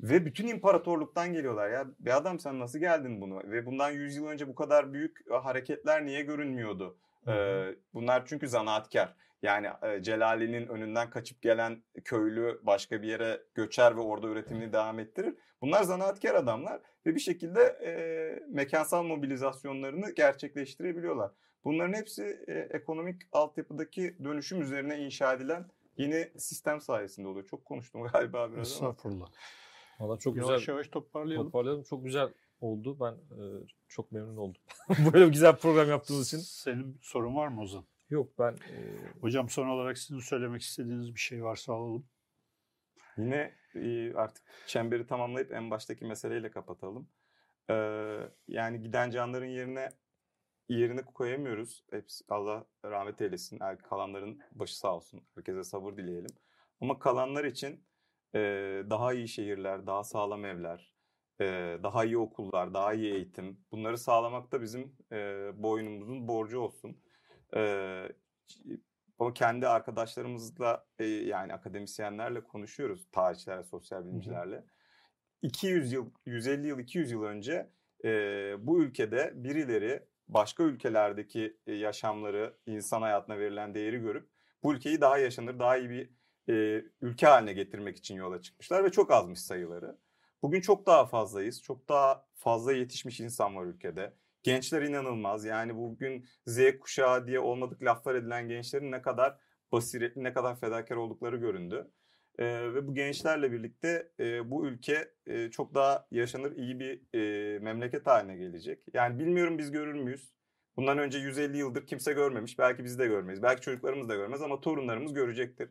Ve bütün imparatorluktan geliyorlar ya. Bir adam sen nasıl geldin bunu? Ve bundan 100 yıl önce bu kadar büyük e, hareketler niye görünmüyordu? Hı hı. Bunlar çünkü zanaatkar. Yani e, Celali'nin önünden kaçıp gelen köylü başka bir yere göçer ve orada üretimini devam ettirir. Bunlar zanaatkar adamlar ve bir şekilde e, mekansal mobilizasyonlarını gerçekleştirebiliyorlar. Bunların hepsi e, ekonomik altyapıdaki dönüşüm üzerine inşa edilen yeni sistem sayesinde oluyor. Çok konuştum (laughs) galiba biraz ama. Estağfurullah. Valla çok yavaş güzel yavaş toparlayalım. toparlayalım. Çok güzel oldu. Ben e, çok memnun oldum. (laughs) Böyle bir güzel program yaptığınız için. Senin bir sorun var mı Ozan? Yok ben e, Hocam son olarak sizin söylemek istediğiniz bir şey varsa alalım. Yine e, artık çemberi tamamlayıp en baştaki meseleyle kapatalım. Ee, yani giden canların yerine yerini koyamıyoruz. Hepsi Allah rahmet eylesin. Kalanların başı sağ olsun. Herkese sabır dileyelim. Ama kalanlar için e, daha iyi şehirler, daha sağlam evler, e, daha iyi okullar, daha iyi eğitim. Bunları sağlamak da bizim e, boynumuzun borcu olsun. E, ama kendi arkadaşlarımızla e, yani akademisyenlerle konuşuyoruz. Tarihçilerle, sosyal bilimcilerle. 200 yıl, 150 yıl, 200 yıl önce e, bu ülkede birileri başka ülkelerdeki e, yaşamları, insan hayatına verilen değeri görüp bu ülkeyi daha yaşanır, daha iyi bir e, ülke haline getirmek için yola çıkmışlar ve çok azmış sayıları. Bugün çok daha fazlayız. Çok daha fazla yetişmiş insan var ülkede. Gençler inanılmaz. Yani bugün Z kuşağı diye olmadık laflar edilen gençlerin ne kadar basiretli, ne kadar fedakar oldukları göründü. Ee, ve bu gençlerle birlikte e, bu ülke e, çok daha yaşanır iyi bir e, memleket haline gelecek. Yani bilmiyorum biz görür müyüz? Bundan önce 150 yıldır kimse görmemiş. Belki biz de görmeyiz. Belki çocuklarımız da görmez ama torunlarımız görecektir.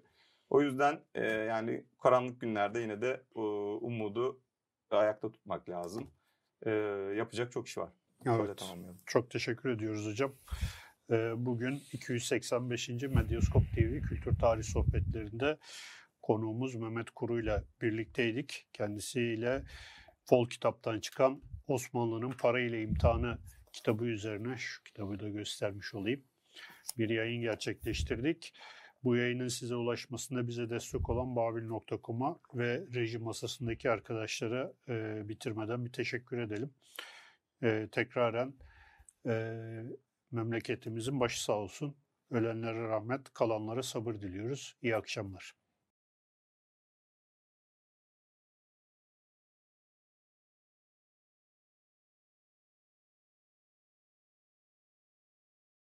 O yüzden e, yani karanlık günlerde yine de e, umudu ayakta tutmak lazım. E, yapacak çok iş var. Evet. Çok teşekkür ediyoruz hocam. Bugün 285. Medyaskop TV Kültür Tarih Sohbetlerinde konuğumuz Mehmet Kuru ile birlikteydik. Kendisiyle Fol kitaptan çıkan Osmanlı'nın Para ile İmtihanı kitabı üzerine şu kitabı da göstermiş olayım. Bir yayın gerçekleştirdik. Bu yayının size ulaşmasında bize destek olan babil.com'a ve reji masasındaki arkadaşlara e, bitirmeden bir teşekkür edelim. E, tekraren e, memleketimizin başı sağ olsun. Ölenlere rahmet, kalanlara sabır diliyoruz. İyi akşamlar.